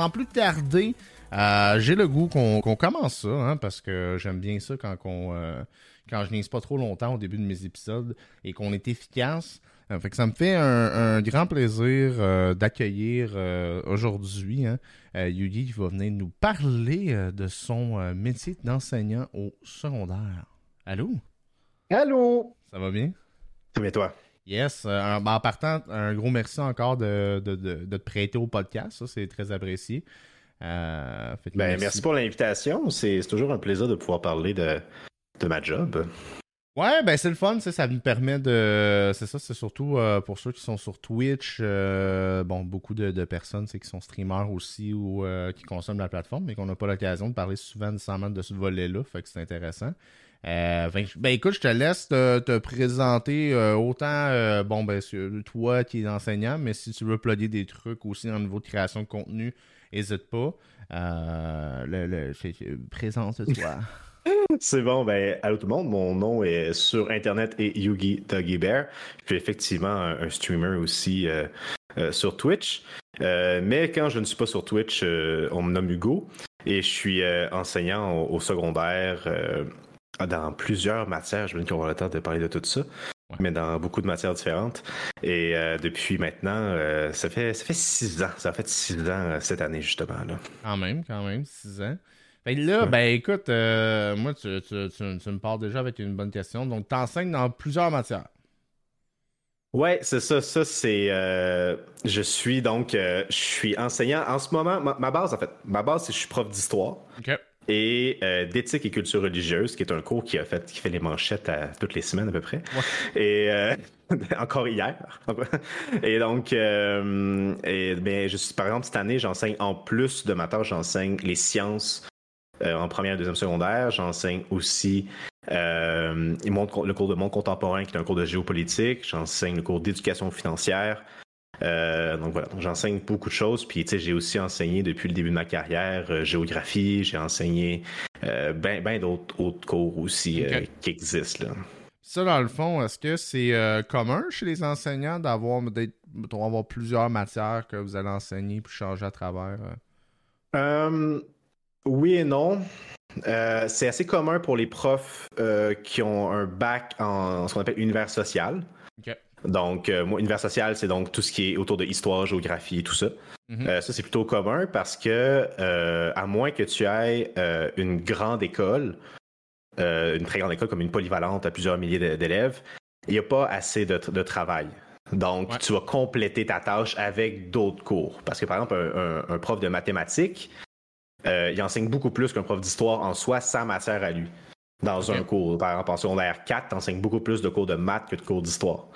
sans plus tarder, j'ai le goût qu'on commence ça, hein, parce que j'aime bien ça quand, quand je n'ai pas trop longtemps au début de mes épisodes et qu'on est efficace. fait que ça me fait un, grand plaisir d'accueillir aujourd'hui hein, Yugi qui va venir nous parler de son métier d'enseignant au secondaire. Allô? Allô? Ça va bien? Ça va toi? Yes. Euh, ben, en partant, un gros merci encore de, te prêter au podcast. Ça, c'est très apprécié. Euh, ben, merci. pour l'invitation. C'est toujours un plaisir de pouvoir parler de, ma job. Ouais, ben c'est le fun, ça, ça nous permet de. C'est ça, c'est surtout euh, pour ceux qui sont sur Twitch, bon, beaucoup de, personnes qui sont streamers aussi ou qui consomment la plateforme, mais qu'on n'a pas l'occasion de parler souvent nécessairement de ce volet-là, fait que c'est intéressant. Euh, ben, écoute, je te laisse te, présenter euh, autant, euh, bon, ben, toi qui es enseignant, mais si tu veux plugger des trucs aussi en niveau de création de contenu, n'hésite pas. le, le, présente-toi. C'est bon, ben, allô tout le monde, mon nom est sur Internet et Yugi Doggy Bear. Je suis effectivement un, streamer aussi sur Twitch. mais quand je ne suis pas sur Twitch, on me nomme Hugo et je suis enseignant au secondaire dans plusieurs matières. Je me dis qu'on aura le temps de parler de tout ça. Mais dans beaucoup de matières différentes. Et euh, depuis maintenant, euh, ça, fait, ça fait six ans. Ça a fait six ans euh, cette année, justement. Là. Quand même, quand même, six ans. Fait là, ben écoute, moi, tu, me parles déjà avec une bonne question. Donc, tu enseignes dans plusieurs matières. Ouais, c'est ça. Ça, c'est. je suis donc. je suis enseignant en ce moment. Ma, ma, base, en fait, ma base, c'est que je suis prof d'histoire. OK et euh, d'éthique et culture religieuse, qui est un cours qui a fait qui fait les manchettes à, toutes les semaines à peu près. Et euh, encore hier. et donc, euh, et, ben, je suis par exemple cette année, j'enseigne en plus de ma tâche, j'enseigne les sciences en première et deuxième secondaire. J'enseigne aussi le cours de monde contemporain, qui est un cours de géopolitique. J'enseigne le cours d'éducation financière. Euh, donc voilà, j'enseigne beaucoup de choses. Puis tu sais, j'ai aussi enseigné depuis le début de ma carrière euh, géographie. J'ai enseigné euh, ben, ben d'autres autres cours aussi qui existent. Là. Ça, dans le fond, est-ce que c'est commun chez les enseignants d'avoir avoir plusieurs matières que vous allez enseigner puis changer à travers? oui et non. c'est assez commun pour les profs qui ont un bac en ce qu'on appelle univers social. Donc, euh, moi, univers social, c'est donc tout ce qui est autour de histoire, géographie et tout ça. Mhm. Euh, ça, c'est plutôt commun parce que, euh, à moins que tu aies une grande école, une très grande école comme une polyvalente à plusieurs milliers d'élèves, il n'y a pas assez de, travail. Donc, tu vas compléter ta tâche avec d'autres cours. Parce que, par exemple, un, prof de mathématiques, il enseigne beaucoup plus qu'un prof d'histoire en soi, sans matière à lui. Dans un cours, par exemple, en secondaire 4, tu enseignes beaucoup plus de cours de maths que de cours d'histoire.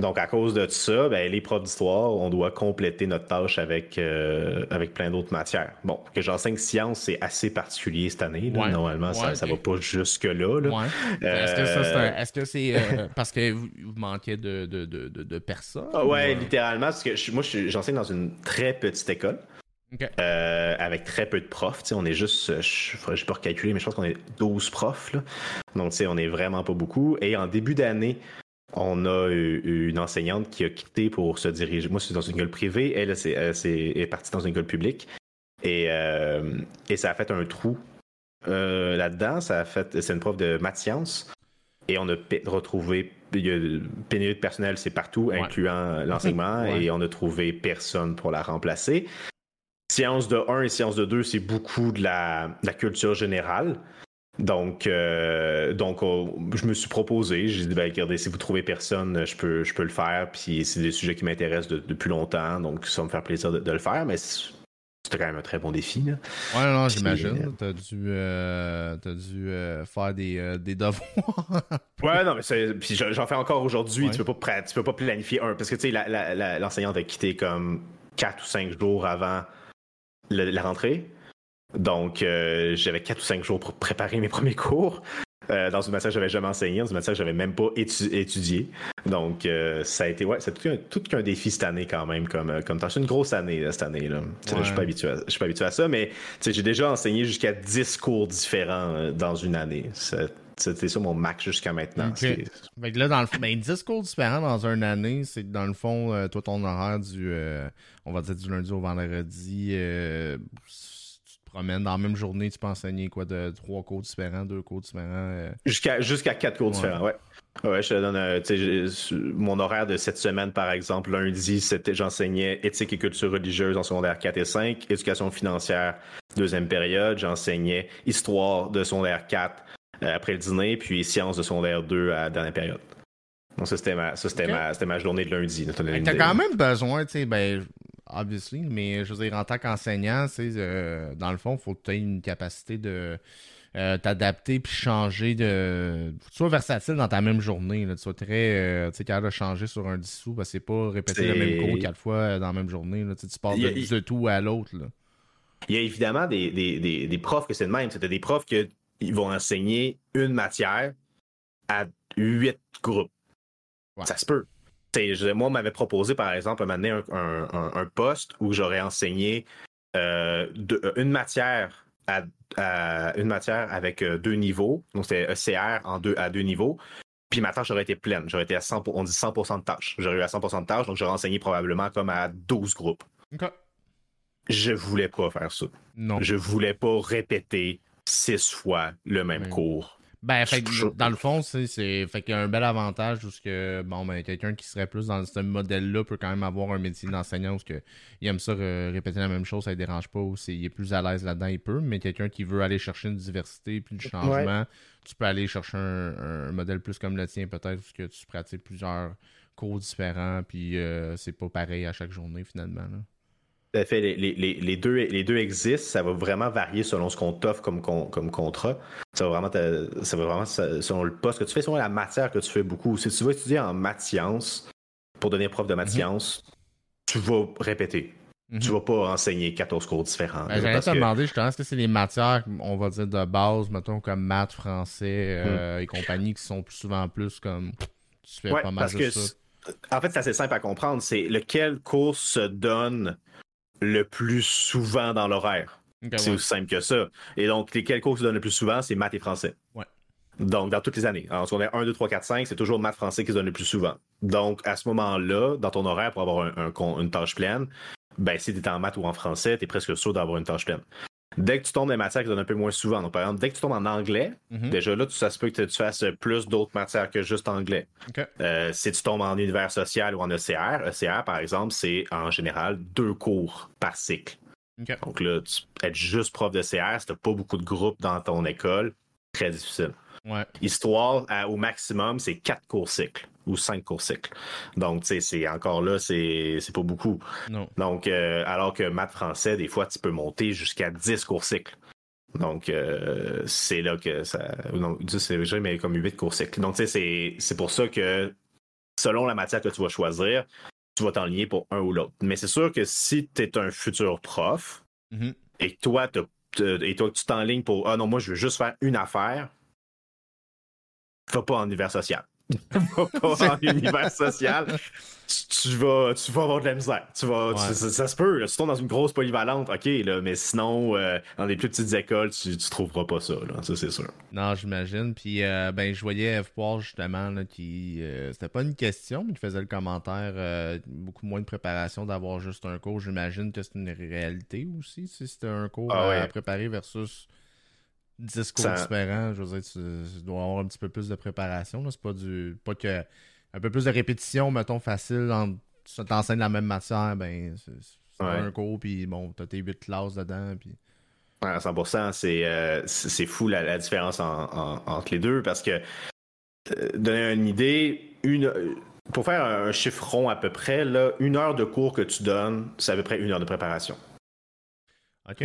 Donc, à cause de ça, ben, les profs d'histoire, on doit compléter notre tâche avec, euh, avec plein d'autres matières. Bon, que j'enseigne science, c'est assez particulier cette année. Normalement, ça, ne va pas jusque-là. Est-ce que c'est euh, parce que vous, manquez de, de, de, de personnes? Ah ouais, littéralement, parce que moi, j'enseigne dans une très petite école. Euh, avec très peu de profs. on est juste, je ne pas recalculer, mais je pense qu'on est 12 profs. Là. Donc, on est vraiment pas beaucoup. Et en début d'année, on a une enseignante qui a quitté pour se diriger. Moi, c'est dans une école privée. Elle, c'est, est, partie dans une école publique. Et, euh, et ça a fait un trou euh, là-dedans. Ça a fait, c'est une prof de maths sciences. Et on a retrouvé. Il y a pénurie de personnel, c'est partout, incluant l'enseignement. Et on a trouvé personne pour la remplacer. Science de 1 et science de 2, c'est beaucoup de la culture générale. Donc, euh, donc oh, je me suis proposé. J'ai dit, ben, regardez, si vous trouvez personne, je peux, je peux le faire. Puis c'est des sujets qui m'intéressent depuis longtemps. Donc, ça va me faire plaisir de, le faire. Mais c'était quand même un très bon défi. Là. Ouais, non, j'imagine. T'as dû, euh, as dû euh, faire des, des, devoirs. ouais, non, mais puis j'en fais encore aujourd'hui. Tu peux pas tu peux pas planifier un. Parce que tu sais, l'enseignante a quitté comme 4 ou 5 jours avant la rentrée. Donc, euh, j'avais quatre ou cinq jours pour préparer mes premiers cours. Euh, dans une matière que j'avais jamais enseigné, dans une matière que j'avais même pas étudié. Donc, euh, ça a été, ouais, c'est tout, qu'un défi cette année quand même, comme, comme C'est une grosse année cette année. Là. je suis pas habitué, à, je suis pas habitué à ça, mais j'ai déjà enseigné jusqu'à 10 cours différents dans une année. c'était ça mon max jusqu'à maintenant. Fait là, dans le fond, ben, 10 cours différents dans une année, c'est dans le fond, toi, ton horaire du, on va dire du lundi au vendredi, promènes dans la même journée, tu peux enseigner quoi, de trois cours différents, deux cours différents? Jusqu'à jusqu'à quatre cours différents, ouais. Ouais, je te donne mon horaire de cette semaine, par exemple. Lundi, c'était j'enseignais éthique et culture religieuse en secondaire 4 et 5, éducation financière, deuxième période. J'enseignais histoire de secondaire 4 euh, après le dîner, puis sciences de secondaire 2 à la dernière période. Donc, ça, c'était ma, ma, ma, journée de lundi. T'as quand même besoin, tu sais, ben, obviously, mais je veux dire, en tant qu'enseignant, euh, dans le fond, il faut que tu aies une capacité de euh, t'adapter puis changer de. Tu sois versatile dans ta même journée. Là. Tu sois très. Euh, tu sais, capable de changer sur un dissous parce que c'est pas répéter le même cours quatre fois dans la même journée. Là. Tu, sais, tu passes de, tout à l'autre. Il y a évidemment des, des, des, des profs que c'est le même. C'était des profs qui vont enseigner une matière à huit groupes. Ça se peut. Moi, on m'avait proposé, par exemple, un, un, un, un poste où j'aurais enseigné une matière à, une matière avec euh, deux niveaux. Donc, c'était ECR en deux, à deux niveaux. Puis ma tâche aurait été pleine. J'aurais été à 100, on dit 100% de tâches. J'aurais eu à 100% de tâches, donc j'aurais enseigné probablement comme à 12 groupes. OK. Je voulais pas faire ça. Non. Je voulais pas répéter six fois le même cours. Ben, fait, dans le fond, c'est fait qu'il y a un bel avantage où que bon ben quelqu'un qui serait plus dans ce modèle-là peut quand même avoir un métier d'enseignant où que il aime ça répéter la même chose, ça ne dérange pas, ou il est plus à l'aise là-dedans, il peut, mais quelqu'un qui veut aller chercher une diversité puis du changement, tu peux aller chercher un, modèle plus comme le tien peut-être où que tu pratiques plusieurs cours différents puis euh, c'est pas pareil à chaque journée finalement. Là. Tout fait. Les, deux, les deux existent. Ça va vraiment varier selon ce qu'on t'offre comme, comme contrat. Ça va vraiment, ça va vraiment selon le poste que tu fais, selon la matière que tu fais beaucoup. Si tu vas étudier en maths sciences, pour devenir prof de maths mhm. sciences, tu vas répéter. Tu mhm. vas pas enseigner 14 cours différents. Ben, J'allais te demander, je pense que c'est les matières, on va dire, de base, mettons, comme maths, français euh, mhm. et compagnie, qui sont plus souvent plus comme. Tu fais pas mal parce que ça? En fait, c'est assez simple à comprendre. C'est lequel cours se donne le plus souvent dans l'horaire. c'est aussi simple que ça. Et donc, les cours qui se donnent le plus souvent, c'est maths et français. Ouais. Donc, dans toutes les années. En secondaire 1, 2, 3, 4, 5, c'est toujours maths français qui se donne le plus souvent. Donc, à ce moment-là, dans ton horaire, pour avoir une tâche pleine, ben, si tu es en maths ou en français, tu es presque sûr d'avoir une tâche pleine. Dès que tu tombes dans des matières qui donnent un peu moins souvent, donc par exemple, dès que tu tombes en anglais, mhm. déjà là, tu, ça se peut que tu fasses plus d'autres matières que juste anglais. Euh, si tu tombes en univers social ou en ECR, ECR par exemple, c'est en général deux cours par cycle. Donc là, tu, être juste prof de CR, si tu pas beaucoup de groupes dans ton école, très difficile. Histoire, au maximum, c'est quatre cours cycles ou cinq cours cycles. Donc, tu sais, c'est encore là, c'est pas beaucoup. Donc, euh, alors que maths français, des fois, tu peux monter jusqu'à 10 cours cycles. Donc, euh, c'est là que ça. Non, 10, c'est mais comme 8 cours cycles. Donc, tu sais, c'est pour ça que selon la matière que tu vas choisir, tu vas t'enligner pour un ou l'autre. Mais c'est sûr que si tu es un futur prof mm-hmm. et que toi, et toi, tu t'enlignes pour Ah non, moi, je veux juste faire une affaire, va pas en univers social. Pas en univers social. Tu, vas, tu vas avoir de la misère. Tu vas, ça, se peut. Là. Tu tombes dans une grosse polyvalente, ok, là, mais sinon, euh, dans des plus petites écoles, tu, tu trouveras pas ça. Là, ça, c'est sûr. Non, j'imagine. Puis, euh, ben, je voyais F. justement, là, qui. Euh, c'était pas une question, mais qui faisait le commentaire. beaucoup moins de préparation d'avoir juste un cours. J'imagine que c'est une réalité aussi, si c'était un cours ah à préparer versus 10 cours différents, je veux dire, tu, dois avoir un petit peu plus de préparation. C'est pas du. Pas que. Un peu plus de répétition, mettons, facile. En, tu t'enseignes la même matière, ben, c'est un cours, puis bon, t'as tes 8 classes dedans, puis. Ouais, 100%, euh, c'est fou la, différence entre les deux parce que, euh, donner une idée, une, pour faire un chiffre rond à peu près, là, une heure de cours que tu donnes, c'est à peu près une heure de préparation.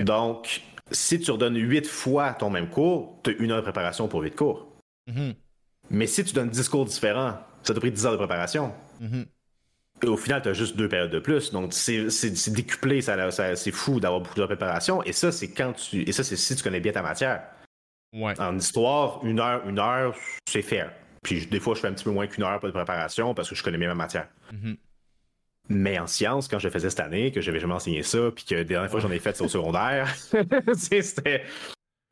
Donc, si tu redonnes huit fois ton même cours, tu as une heure de préparation pour huit cours. Mm-hmm. Mais si tu donnes 10 cours différents, ça t'a pris 10 heures de préparation. Mm-hmm. Et au final, tu as juste deux périodes de plus. Donc, c'est décuplé, ça, c'est fou d'avoir beaucoup de préparation. Et ça, c'est quand tu. Et ça, c'est si tu connais bien ta matière. Ouais. En histoire, une heure, une heure, c'est fair. Puis des fois, je fais un petit peu moins qu'une heure de préparation parce que je connais bien ma matière. Mm-hmm. Mais en sciences, quand je faisais cette année, que j'avais jamais enseigné ça, puis que la dernière fois j'en ai fait au secondaire, c'était.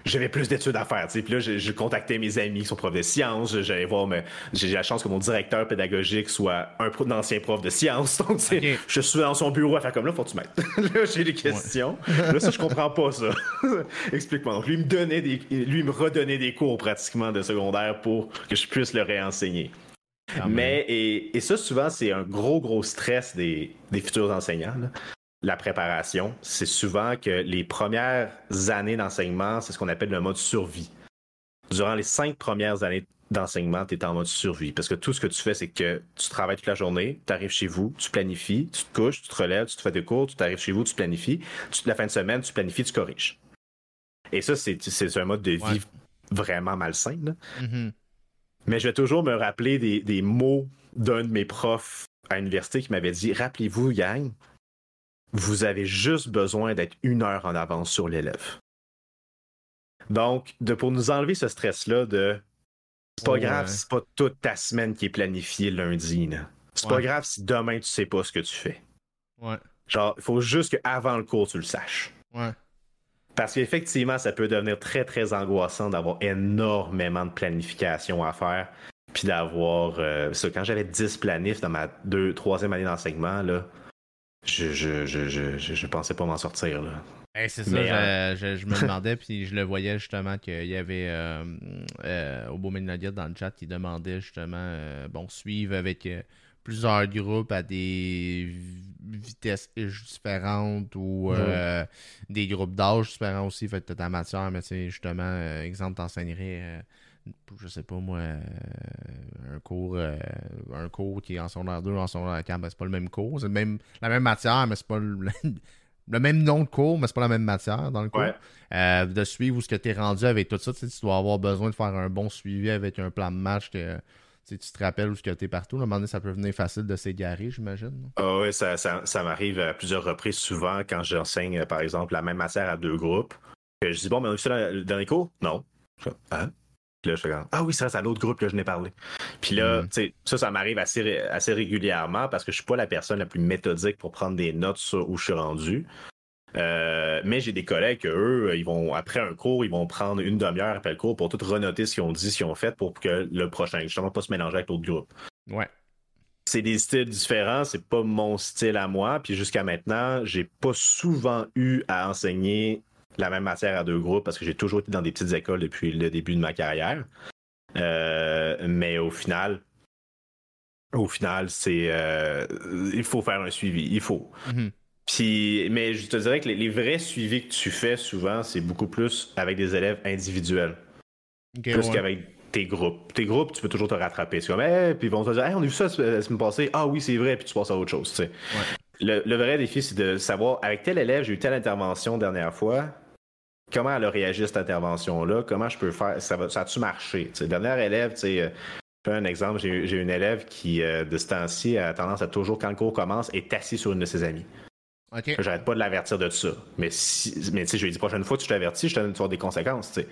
j'avais plus d'études à faire. Puis là, je, contactais mes amis qui sont profs de sciences. J'allais voir, mais j'ai la chance que mon directeur pédagogique soit un, ancien prof de sciences. Donc, je suis dans son bureau à faire comme là, faut que tu m'aides. là, j'ai des questions. Là, ça, je comprends pas ça. Explique-moi. Donc, lui me donnait des, lui me redonnait des cours pratiquement de secondaire pour que je puisse le réenseigner. Mais, et, ça, souvent, c'est un gros, gros stress des, des futurs enseignants. La préparation, c'est souvent que les premières années d'enseignement, c'est ce qu'on appelle le mode survie. Durant les cinq premières années d'enseignement, tu es en mode survie. Parce que tout ce que tu fais, c'est que tu travailles toute la journée, tu arrives chez vous, tu planifies, tu te couches, tu te relèves, tu te fais des cours, tu arrives chez vous, tu planifies. la fin de semaine, tu planifies, tu corriges. Et ça, c'est un mode de vie vraiment malsain. Mm-hmm. Mais je vais toujours me rappeler des, mots d'un de mes profs à l'université qui m'avait dit Rappelez-vous, gang, vous avez juste besoin d'être une heure en avance sur l'élève. Donc, de, pour nous enlever ce stress-là de c'est pas grave si c'est pas toute ta semaine qui est planifiée lundi. C'est pas grave si demain tu sais pas ce que tu fais. Ouais. Genre, il faut juste qu'avant le cours, tu le saches. Ouais. Parce qu'effectivement, ça peut devenir très, très angoissant d'avoir énormément de planification à faire. Puis d'avoir. Euh, quand j'avais 10 planifs dans ma deux, troisième année d'enseignement, là, je, je, je, je, je pensais pas m'en sortir. Là. c'est ça, euh, je, me demandais, puis je le voyais justement qu'il y avait euh, euh, au Beau dans le chat qui demandait justement, bon, suivre avec plusieurs groupes à des vitesses différentes ou euh, des groupes d'âge différents aussi. Fait que ta matière, mais c'est justement, euh, exemple, t'enseignerais, euh, je sais pas moi, un cours un cours qui est en secondaire 2 ou en secondaire 4, ben, c'est pas le même cours. C'est même, la même matière, mais c'est pas le, même nom de cours, mais c'est pas la même matière dans le cours. de suivre où ce que tu es rendu avec tout ça, tu dois avoir besoin de faire un bon suivi avec un plan de match que tu te rappelles où tu es partout. À un moment donné, ça peut venir facile de s'égarer, j'imagine. Ah oui, ça, ça, m'arrive à plusieurs reprises souvent quand j'enseigne, par exemple, la même matière à deux groupes. Que je dis, bon, mais on a vu ça dans, les cours? Non. Hein? Puis là, je fais ah oui, ça, c'est à l'autre groupe que je n'ai parlé. Puis là, mm. tu sais, ça, ça m'arrive assez, assez régulièrement parce que je suis pas la personne la plus méthodique pour prendre des notes sur où je suis rendu. Euh, mais j'ai des collègues que eux, ils vont après un cours, ils vont prendre une demi-heure après le cours pour tout renoter ce qu'ils ont dit, ce qu'ils ont fait pour que le prochain, justement, pas se mélanger avec l'autre groupe. Ouais. C'est des styles différents, c'est pas mon style à moi. Puis jusqu'à maintenant, j'ai pas souvent eu à enseigner la même matière à deux groupes parce que j'ai toujours été dans des petites écoles depuis le début de ma carrière. Euh, mais au final, au final, c'est euh, il faut faire un suivi, il faut. Mm-hmm. Puis, mais je te dirais que les, vrais suivis que tu fais souvent, c'est beaucoup plus avec des élèves individuels. plus qu'avec tes groupes. Tes groupes, tu peux toujours te rattraper. C'est comme, hey, puis ils vont te dire, hey, on a vu ça la semaine passée. Ah oui, c'est vrai, puis tu passes à autre chose. Tu sais. le, vrai défi, c'est de savoir, avec tel élève, j'ai eu telle intervention dernière fois. Comment elle a réagi à cette intervention-là? Comment je peux faire? Ça, va, ça a-tu marché? sais, dernier élève, tu sais. Euh, je fais un exemple, j'ai une élève qui, euh, de ce temps-ci, a tendance à toujours, quand le cours commence, est assis sur une de ses amies. J'arrête pas de l'avertir de ça. Mais si, mais je lui ai dit, prochaine fois que tu t'avertis, je te donne des conséquences, tu sais.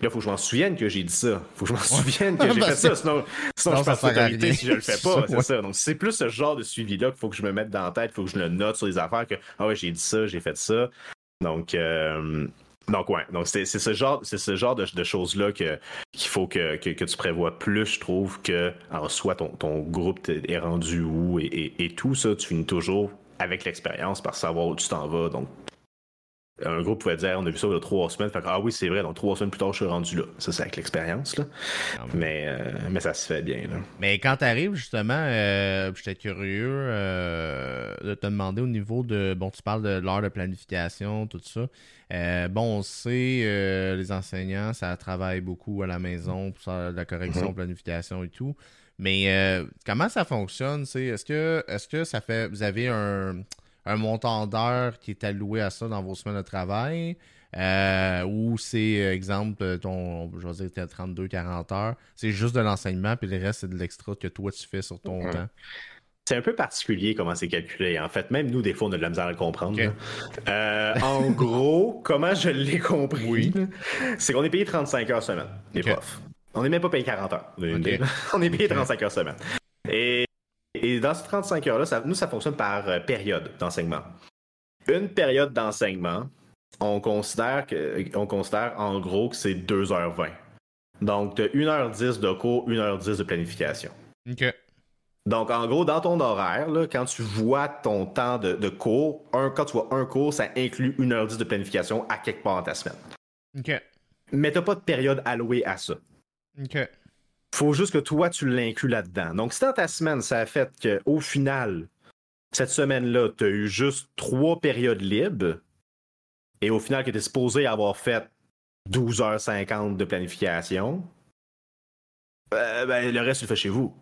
Là, il faut que je m'en souvienne que j'ai dit ça. Faut que je m'en souvienne que j'ai fait ça. Sinon, sinon je passe l'autorité si je le fais pas. C'est ça. Donc, c'est plus ce genre de suivi-là qu'il faut que je me mette dans la tête. Il faut que je le note sur les affaires que, ah ouais, j'ai dit ça, j'ai fait ça. Donc, euh, donc ouais. Donc, c'est ce genre, c'est ce genre de, choses-là qu'il faut que, que, tu prévois plus, je trouve, que, alors, soit ton, ton groupe est rendu où et, et tout ça, tu finis toujours avec l'expérience par savoir où tu t'en vas. Donc, un groupe pouvait dire on a vu ça il y a trois semaines. Fait ah oui, c'est vrai, donc trois semaines plus tard, je suis rendu là. Ça, c'est avec l'expérience. Là. Ah mais, euh, mais ça se fait bien. Là. Mais quand tu arrives, justement, euh, j'étais curieux euh, de te demander au niveau de. Bon, tu parles de l'heure de planification, tout ça. bon, on sait, les enseignants, ça travaille beaucoup à la maison pour de la correction, mm-hmm. planification et tout. Mais euh, comment ça fonctionne? Est-ce que, est que ça fait. Vous avez un, montant d'heures qui est alloué à ça dans vos semaines de travail? Euh, ou c'est, euh, exemple, ton, je vais dire, 32-40 heures, c'est juste de l'enseignement, puis le reste, c'est de l'extra que toi, tu fais sur ton temps? C'est un peu particulier comment c'est calculé. En fait, même nous, des fois, on a de la misère à le comprendre. en gros, comment je l'ai compris, c'est qu'on est payé 35 heures semaine, les profs. On n'est même pas payé 40 heures. on est payé 35 heures semaine. Dans ces 35 heures-là, nous, ça fonctionne par euh, période d'enseignement. Une période d'enseignement, on considère, que, on considère en gros que c'est 2h20. Donc, tu as 1h10 de cours, 1h10 de planification. OK. Donc, en gros, dans ton horaire, quand tu vois ton temps de, cours, un, quand tu vois un cours, ça inclut 1h10 de planification à quelque part dans ta semaine. OK. Mais t'as pas de période allouée à ça. OK. Faut juste que toi, tu l'inclus là-dedans. Donc, si dans ta semaine, ça a fait qu'au final, cette semaine-là, tu as eu juste trois périodes libres, et au final, que tu es supposé avoir fait 12h50 de planification, euh, ben, le reste, tu le fais chez vous.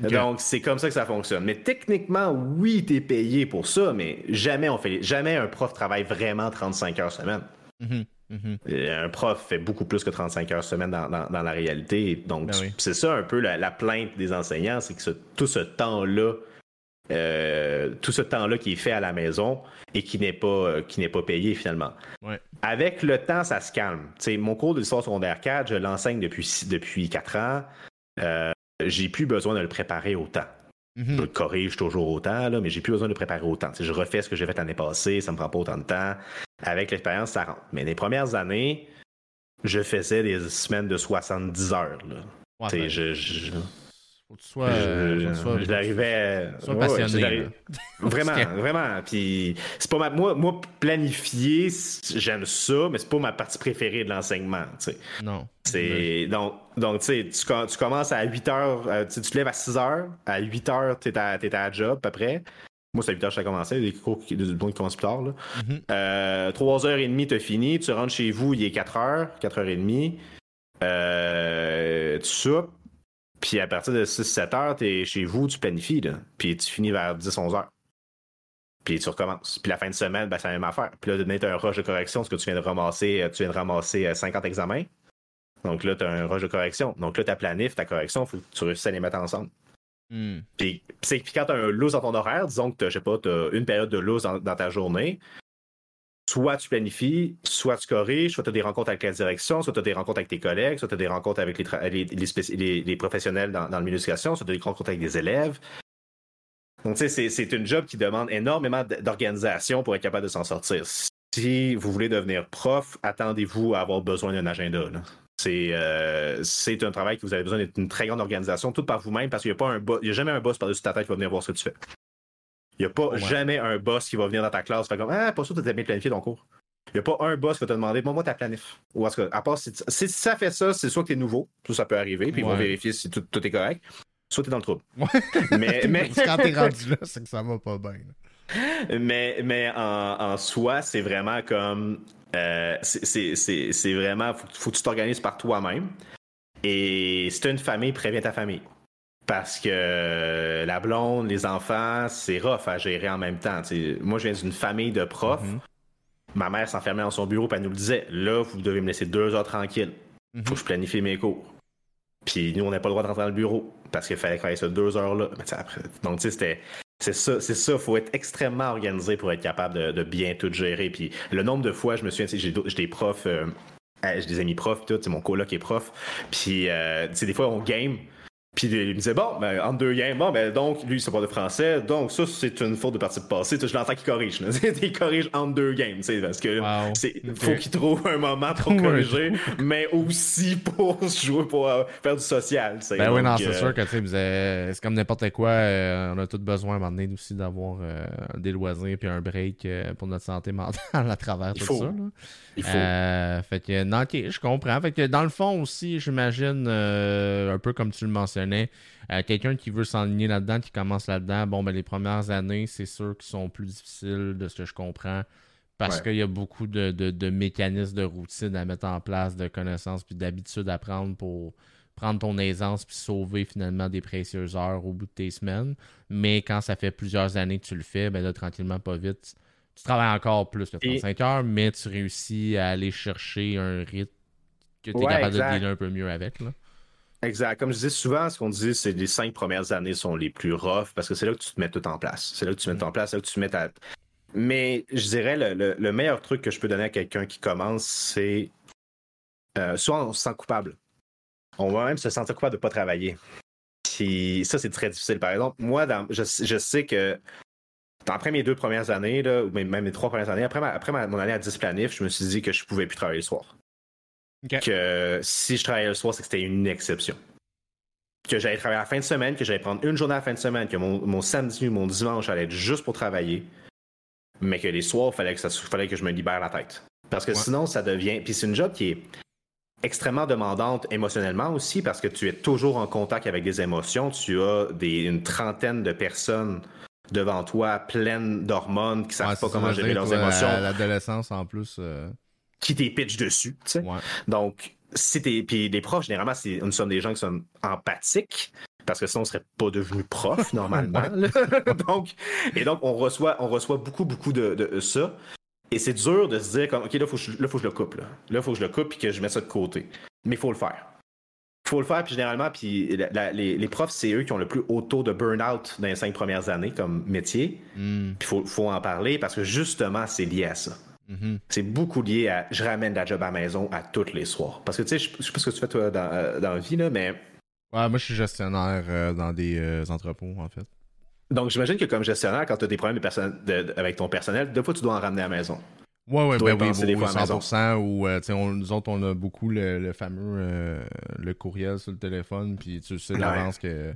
Donc, c'est comme ça que ça fonctionne. Mais techniquement, oui, tu es payé pour ça, mais jamais on fait, jamais un prof travaille vraiment 35 heures semaine. Mm-hmm. Mm-hmm. Un prof fait beaucoup plus que 35 heures semaine dans, la réalité. Donc, ben c'est ça un peu la, plainte des enseignants, c'est que tout ce temps-là, euh, tout ce temps-là qui est fait à la maison et qui n'est pas, euh, qui n'est pas payé finalement. Avec le temps, ça se calme. mon cours d'histoire secondaire 4, je l'enseigne depuis, depuis 4 ans. Euh, j'ai plus besoin de le préparer autant. Mm-hmm. Je le corrige toujours autant, là, mais j'ai plus besoin de préparer autant. je refais ce que j'ai fait l'année passée, ça me prend pas autant de temps. Avec l'expérience, ça rentre. Mais les premières années, je faisais des semaines de 70 heures. Là. Ben, je, faut que tu sois. passionné. vraiment, vraiment. Puis c'est pas ma. Moi, moi, planifier, j'aime ça, mais c'est pas ma partie préférée de l'enseignement. Non. C'est. Donc, donc tu sais, tu commences à 8 heures, euh, tu te lèves à 6 heures, à 8 heures, t'es à, es à job, à peu près. Moi, c'est à 8 heures que ça a commencé, des cours qui, qui commencent plus tard. Là. Mm-hmm. euh, 3h30, t'as fini, tu rentres chez vous, il est 4 heures, 4h30. Euh, tu soupes, puis à partir de 6-7 heures, t'es chez vous, tu planifies, là. Puis tu finis vers 10-11 heures. Puis tu recommences. Puis la fin de semaine, ben, c'est la même affaire. Puis là, tu as un rush de correction, parce que tu viens de ramasser, euh, tu viens de ramasser 50 euh, examens. Donc là, tu as un rush de correction. Donc là, ta planif, ta correction, il faut que tu réussisses à les mettre ensemble. Hmm. Puis, quand tu as un loose dans ton horaire, disons que tu as, une période de loose dans, ta journée, soit tu planifies, soit tu corriges, soit tu as des rencontres avec la direction, soit tu as des rencontres avec tes collègues, soit tu as des rencontres avec les, professionnels dans, milieu de soit tu as des rencontres avec des élèves. Donc, tu sais, c'est une job qui demande énormément d'organisation pour être capable de s'en sortir. Si vous voulez devenir prof, attendez-vous à avoir besoin d'un agenda. Euh, c'est un travail que vous avez besoin d'une très grande organisation, tout par vous-même, parce qu'il n'y a, a jamais un boss par-dessus ta tête qui va venir voir ce que tu fais. Il n'y a pas jamais un boss qui va venir dans ta classe et faire comme Ah, pas sûr que tu as bien planifié ton cours. Il n'y a pas un boss qui va te demander Bon, moi, ta planif. Ou est-ce que, à part si, ça fait ça, c'est soit que tu es nouveau, tout ça peut arriver, puis ils vont vérifier si tout, est correct, soit tu es dans le trouble. Mais, mais... quand tu es rendu là, c'est que ça va pas bien. Mais, mais en, en soi, c'est vraiment comme. Euh, c'est vraiment. Faut, faut que tu t'organises par toi-même. Et si tu as une famille, préviens ta famille. Parce que la blonde, les enfants, c'est rough à gérer en même temps. moi, je viens d'une famille de profs. Mhm. Ma mère s'enfermait dans son bureau et elle nous le disait là, vous devez me laisser deux heures tranquille. Mhm. Faut que je planifie mes cours. Puis nous, on n'a pas le droit de rentrer dans le bureau parce qu'il fallait faire ça deux heures-là. Donc, tu sais, c'était. C'est ça, c'est ça. Faut être extrêmement organisé pour être capable de, bien tout gérer. Puis le nombre de fois, je me souviens, j'ai des profs, euh, j'ai des amis profs, tout, mon coloc est prof. Puis, euh, des fois, on game. Puis il me disait, bon, ben, entre deux games, bon, ben, donc, lui, il sait pas de français, donc ça, c'est une faute de partie passée. Je l'entends qu'il corrige. il corrige entre deux games, parce que c'est faut qu'il trouve un moment pour corriger, mais aussi pour jouer, pour euh, faire du social. Ben oui, non, c'est euh, sûr que c'est comme n'importe quoi, euh, on a tous besoin à un moment donné aussi d'avoir des loisirs puis un break pour notre santé mentale à travers tout ça. Il faut. fait que, non, ok, je comprends. Fait que dans le fond aussi, j'imagine, un peu comme tu le mentionnais, euh, quelqu'un qui veut s'enligner là-dedans, qui commence là-dedans, bon, ben, les premières années, c'est sûr qu'ils sont plus difficiles de ce que je comprends. Parce qu'il y a beaucoup de, mécanismes de routine à mettre en place, de connaissances, puis d'habitudes à prendre pour prendre ton aisance puis sauver finalement des précieuses heures au bout de tes semaines. Mais quand ça fait plusieurs années que tu le fais, ben là, tranquillement, pas vite, tu travailles encore plus que 35 heures, mais tu réussis à aller chercher un rythme que tu es capable de dealer un peu mieux avec. Là. Exact. Comme je dis souvent, ce qu'on dit, c'est que les cinq premières années sont les plus rough parce que c'est là que tu te mets tout en place. C'est là que tu te mets tout en place, c'est là que tu te mets ta. Mais je dirais le, meilleur truc que je peux donner à quelqu'un qui commence, c'est euh, soit on se sent coupable. On va même se sentir coupable de ne pas travailler. Puis ça, c'est très difficile. Par exemple, moi, je, sais que après mes deux premières années, là, ou même mes trois premières années, après, après mon année à 10 planif, je me suis dit que je pouvais plus travailler le soir. Que si je travaillais le soir, c'est que c'était une exception. Que j'allais travailler à la fin de semaine, que j'allais prendre une journée à la fin de semaine, que mon, mon samedi, mon dimanche allait être juste pour travailler, mais que les soirs, il fallait que, ça, fallait que je me libère la tête. Parce que sinon, ça devient. Puis c'est une job qui est extrêmement demandante émotionnellement aussi, parce que tu es toujours en contact avec des émotions. Tu as des, une trentaine de personnes devant toi pleines d'hormones qui savent pas comment gérer leurs émotions. L'adolescence en plus. Euh, qui t'es pitch dessus. Tu sais. Donc, si t'es. Puis les profs, généralement, nous sommes des gens qui sont empathiques. Parce que sinon, on serait pas devenu prof normalement. donc, et donc, on reçoit, on reçoit beaucoup, beaucoup de, ça. Et c'est dur de se dire, comme, OK, là, il faut, faut que je le coupe. Là, il faut que je le coupe et que je mette ça de côté. Mais il faut le faire faut le faire, puis généralement, puis les, profs, c'est eux qui ont le plus haut taux de burn-out dans les cinq premières années comme métier. Hmm. Puis il faut, en parler parce que justement, c'est lié à ça. Mm-hmm. C'est beaucoup lié à je ramène la job à la maison à tous les soirs. Parce que tu sais, je, sais pas ce que tu fais toi dans, euh, dans la vie, là, mais. Ouais, moi je suis gestionnaire euh, dans des euh, entrepôts, en fait. Donc j'imagine que comme gestionnaire, quand tu as des problèmes avec ton personnel, deux fois tu dois en ramener à la maison. Ouais, ouais, ben oui, 100%. Ou, euh, on, nous autres, on a beaucoup le, fameux le courriel sur le téléphone, puis tu sais d'avance que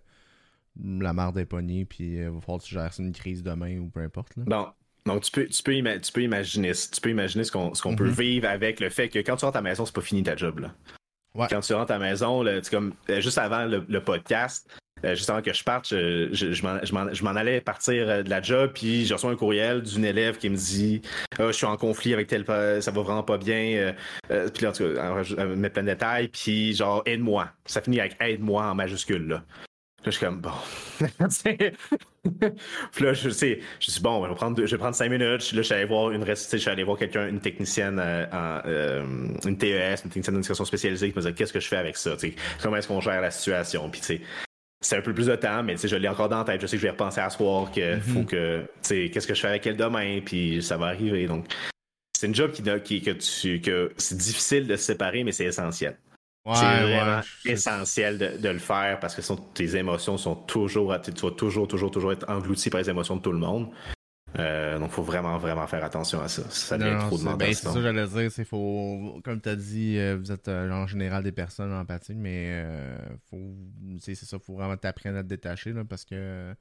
la marde est pognée, puis il va falloir que tu gères une crise demain ou peu importe. Là. Bon. Donc, tu peux, tu peux, tu peux imaginer, tu peux imaginer ce qu'on peut mm-hmm. vivre avec le fait que quand tu rentres à ta maison, c'est pas fini ta job. Là. Quand tu rentres à la maison, là, comme, euh, juste avant le podcast, euh, juste avant que je parte, je, je, m'en allais partir euh, de la job, puis je reçois un courriel d'une élève qui me dit ah, Je suis en conflit avec tel, ça va vraiment pas bien. Euh, puis là, en tout cas, elle met plein de détails, puis genre, aide-moi. Ça finit avec aide-moi en majuscule. Là. Là, je suis comme, bon. puis là, je sais, je suis bon, je vais prendre, je vais prendre cinq minutes. Là, je suis allé voir une je suis allé voir quelqu'un, une technicienne, en, une TES, une technicienne d'éducation spécialisée, qui me disait, qu'est-ce que je fais avec ça? comment est-ce qu'on gère la situation? Puis, tu sais, c'est un peu plus de temps, mais je l'ai encore dans la tête. Je sais que je vais repenser à soir, que mhm. faut que, tu sais, qu'est-ce que je fais avec elle demain, puis ça va arriver. Donc, c'est une job qui, qui que tu, que c'est difficile de se séparer, mais c'est essentiel. C'est vraiment essentiel de, le faire parce que tes émotions sont toujours, tu vas toujours, toujours, toujours être englouti par les émotions de tout le monde. Euh, donc, il faut vraiment, vraiment faire attention à ça. Ça devient trop demandant. Ben, c'est ça, j'allais dire. C'est faut, comme tu as dit, euh, vous êtes euh, en général des personnes empathiques, mais faut, c'est ça, faut vraiment t'apprendre à te détacher là, parce que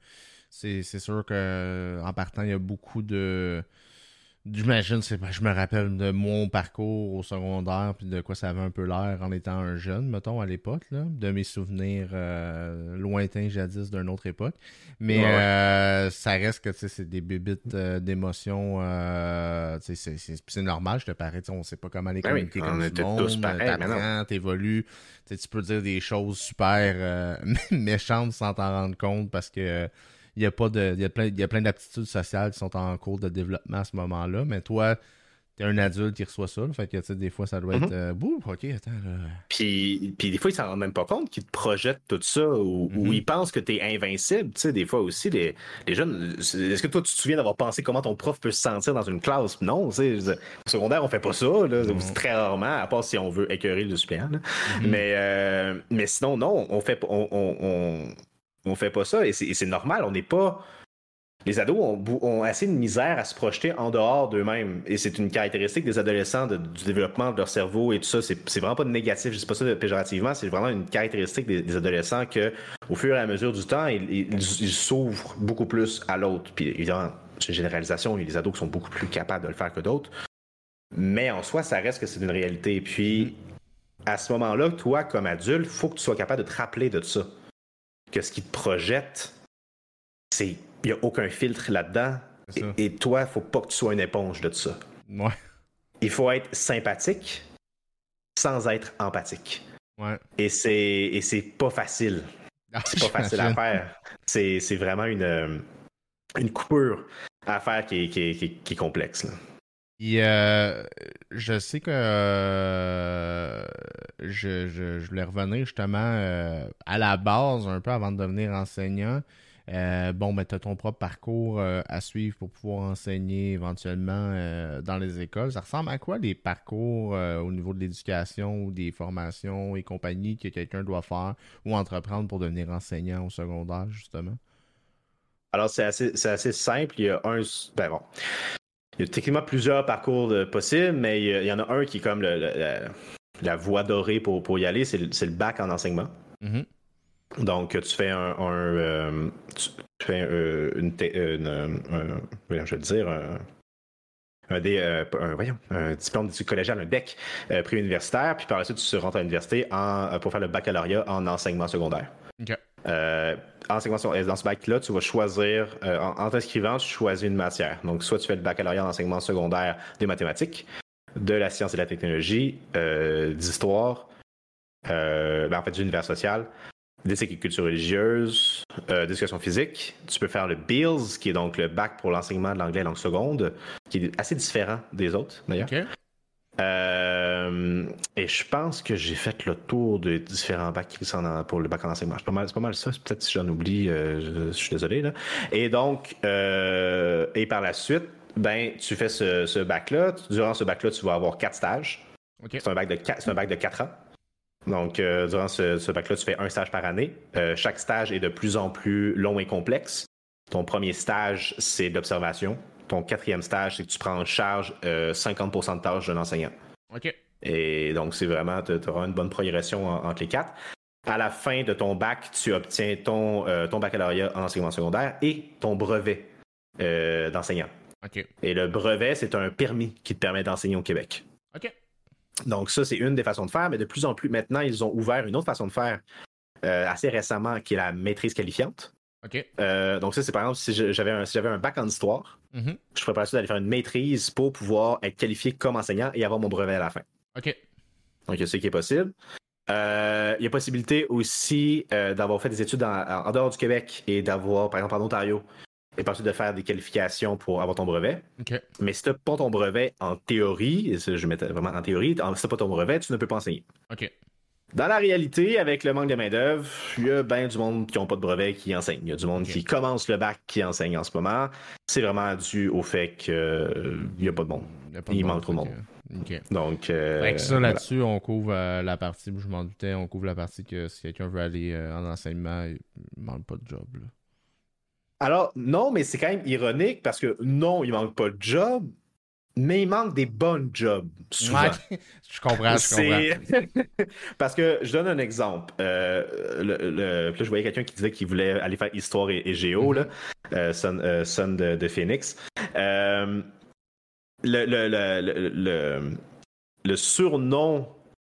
c'est sûr qu'en partant, il y a beaucoup de J'imagine, je me rappelle de mon parcours au secondaire, puis de quoi ça avait un peu l'air en étant un jeune, mettons, à l'époque, là, de mes souvenirs euh, lointains jadis d'une autre époque. Mais euh, ça reste que c'est des bébites euh, d'émotions. c'est normal, je te parais, on sait pas comment les ben communiquer comme du monde. T'apprends, t'évolues. Tu peux dire des choses super méchantes sans t'en rendre compte parce que il y a pas de. Il y a plein, il y a plein d'aptitudes sociales qui sont en cours de développement à ce moment-là. Mais toi, t'es un adulte qui reçoit ça. fait que, des fois, ça doit être. Mm ok, attends. Puis, puis des fois, ils s'en rendent même pas compte qu'ils te projettent tout ça ou, mhm. ils pensent que t'es invincible. Tu sais, des fois aussi, les, les jeunes. Est-ce que toi, tu te souviens d'avoir pensé comment ton prof peut se sentir dans une classe? Non, tu sais. Au secondaire, on fait pas ça, là. Très rarement, à part si on veut écœurer le suppléant. Mhm. Mais, euh, mais sinon, non, on fait on, on, on fait pas ça et c'est normal. On n'est pas. Les ados ont, assez de misère à se projeter en dehors d'eux-mêmes. Et c'est une caractéristique des adolescents du développement de leur cerveau et tout ça. C'est vraiment pas négatif, je sais pas ça péjorativement, c'est vraiment une caractéristique des, adolescents que, au fur et à mesure du temps, ils s'ouvrent beaucoup plus à l'autre. Puis évidemment, c'est une généralisation, des ados sont beaucoup plus capables de le faire que d'autres. Mais en soi, ça reste que c'est une réalité. Puis, à ce moment-là, toi, comme adulte, faut que tu sois capable de te rappeler de ça que ce qui te projette, c'est il n'y a aucun filtre là-dedans. Et, toi, il faut pas que tu sois une éponge de ça. Ouais. Il faut être sympathique sans être empathique. Ouais. Et c'est et c'est pas facile. Ah, c'est pas facile à faire. C'est, vraiment une, une coupure à faire qui est, qui est complexe. Là. Euh, je sais que euh, je, je, voulais revenir justement euh, à la base, un peu avant de devenir enseignant. bon, mais tu as ton propre parcours à suivre pour pouvoir enseigner éventuellement dans les écoles. Ça ressemble à quoi les parcours au niveau de l'éducation ou des formations et compagnie que quelqu'un doit faire ou entreprendre pour devenir enseignant au secondaire, justement? Alors, c'est assez, assez, simple. Il y a un. Ben bon. Il y a techniquement plusieurs parcours possibles, mais il y, en a un qui est comme la, voie dorée pour, pour y aller, c'est le, bac en enseignement. Mm-hmm. Donc, tu fais un. Euh, tu, fais euh, une. je vais dire. Un, des, euh, un, voyons, un diplôme d'études collégiales, un DEC pré-universitaire, puis par la suite, tu rentres à l'université pour faire le baccalauréat en enseignement secondaire. OK. enseignement dans ce bac-là, tu vas choisir, en, en t'inscrivant, tu choisis une matière. Donc, soit tu fais le baccalauréat en enseignement secondaire des mathématiques, de la science et de la technologie, d'histoire, ben, en fait, d'univers social, d'éthique et culture religieuse, euh, d'éducation physique. Tu peux faire le BILS, qui est donc le bac pour l'enseignement de l'anglais langue seconde, qui est assez différent des autres, d'ailleurs. Euh, et je pense que j'ai fait le tour de différents bacs pour le bac en enseignement. C'est pas mal, pas mal ça. Peut-être si j'en oublie, euh, je, suis désolé. Là. Et donc, et par la suite, ben, tu fais ce, bac-là. Durant ce bac-là, tu vas avoir quatre stages. C'est un bac de c'est un bac de quatre ans. Donc, euh, durant ce, bac-là, tu fais un stage par année. Euh, chaque stage est de plus en plus long et complexe. Ton premier stage, c'est l'observation. Ton quatrième stage, c'est que tu prends en charge 50% euh, de tâches d'un enseignant. OK. Et donc, c'est vraiment, tu auras une bonne progression entre les quatre. À la fin de ton bac, tu obtiens ton, ton baccalauréat en enseignement secondaire et ton brevet d'enseignant. OK. Et le brevet, c'est un permis qui te permet d'enseigner au Québec. OK. Donc ça, c'est une des façons de faire, mais de plus en plus maintenant, ils ont ouvert une autre façon de faire euh, assez récemment, qui est la maîtrise qualifiante. Euh, donc ça, c'est par exemple, si j'avais un, un, bac en histoire, mm-hmm. je ferais pas d'aller faire une maîtrise pour pouvoir être qualifié comme enseignant et avoir mon brevet à la fin. OK. Donc c'est ce qui est possible. Euh, il y a possibilité aussi d'avoir fait des études en, dehors du Québec et d'avoir, par exemple, en Ontario, et par de faire des qualifications pour avoir ton brevet. Mais si tu n'as pas ton brevet en théorie, je mets vraiment en théorie, si tu n'as pas ton brevet, tu ne peux pas enseigner. Dans la réalité, avec le manque de main-d'œuvre, il y a bien du monde qui n'ont pas de brevet qui enseigne. Il y a du monde qui commence le bac qui enseigne en ce moment. C'est vraiment dû au fait qu'il n'y a pas de monde. Il, manque trop de monde. Donc, euh, ça là-dessus, on couvre euh, la partie, je m'en doutais, on couvre la partie que si quelqu'un veut aller euh, en enseignement, il ne manque pas de job. Alors, non, mais c'est quand même ironique parce que non, il manque pas de job, mais il manque des bonnes jobs. Souvent. je comprends, je comprends. parce que je donne un exemple. Euh, le, je voyais quelqu'un qui disait qu'il voulait aller faire histoire et, géo, là, euh, son, euh, son de, Phoenix. le, le, surnom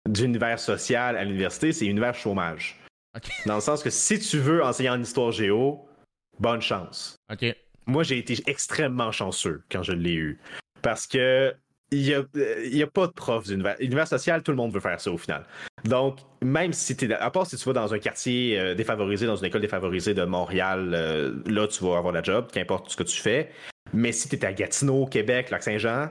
d'univers social à l'université, c'est univers chômage. Dans le sens que si tu veux enseigner en histoire géo, bonne chance. OK. Moi, j'ai été extrêmement chanceux quand je l'ai eu. Parce que il n'y a, pas de prof d'univers. Univers social, tout le monde veut faire ça au final. Donc, même si tu. À part si tu vas dans un quartier euh, défavorisé, dans une école défavorisée de Montréal, euh, là, tu vas avoir la job, qu'importe ce que tu fais. Mais si tu es à Gatineau, Québec, Lac-Saint-Jean,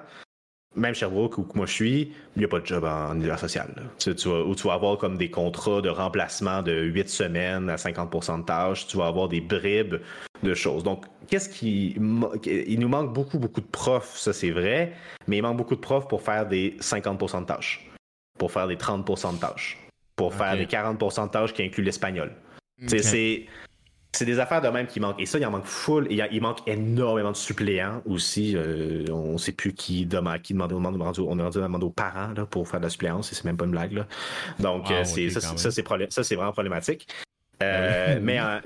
même Sherbrooke, où moi je suis, il n'y a pas de job en univers social. Tu, vas, où tu vas avoir comme des contrats de remplacement de 8 semaines à 50% de tâches, tu vas avoir des bribes de choses. Donc, qu'est-ce qui. Il nous manque beaucoup, beaucoup de profs, ça c'est vrai, mais il manque beaucoup de profs pour faire des 50% de tâches, pour faire des 30% de tâches, pour faire des 40% de tâches qui incluent l'espagnol. C'est c'est des affaires de même qui manquent. Et ça, il en manque full. Et il, manque énormément de suppléants aussi. Euh, on ne sait plus qui, demande, qui demander. On, on est rendu à demander aux parents là, pour faire de la suppléance. Et c'est même pas une blague. Là. Donc, ah, euh, c'est, ça, ça, c'est vraiment problématique. Euh, mais, en,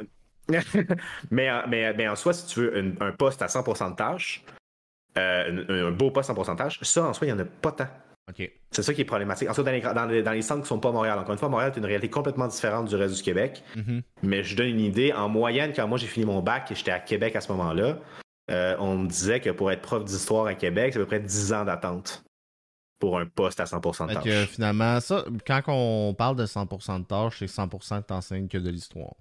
mais, mais, mais, en soi, si tu veux un, poste à 100% de tâches, un, un, beau poste à 100% de tâches, ça, en soi, il n'y en a pas tant. C'est ça qui est problématique. Dans les, dans, les, dans les, centres qui sont pas Montréal, encore une fois, Montréal est une réalité complètement différente du reste du Québec. Mm-hmm. Mais je donne une idée. En moyenne, quand moi j'ai fini mon bac et j'étais à Québec à ce moment-là, euh, on me disait que pour être prof d'histoire à Québec, c'est à peu près 10 ans d'attente pour un poste à 100% de tâches. finalement, ça, quand on parle de 100% de tâches, c'est 100% que tu enseignes que de l'histoire.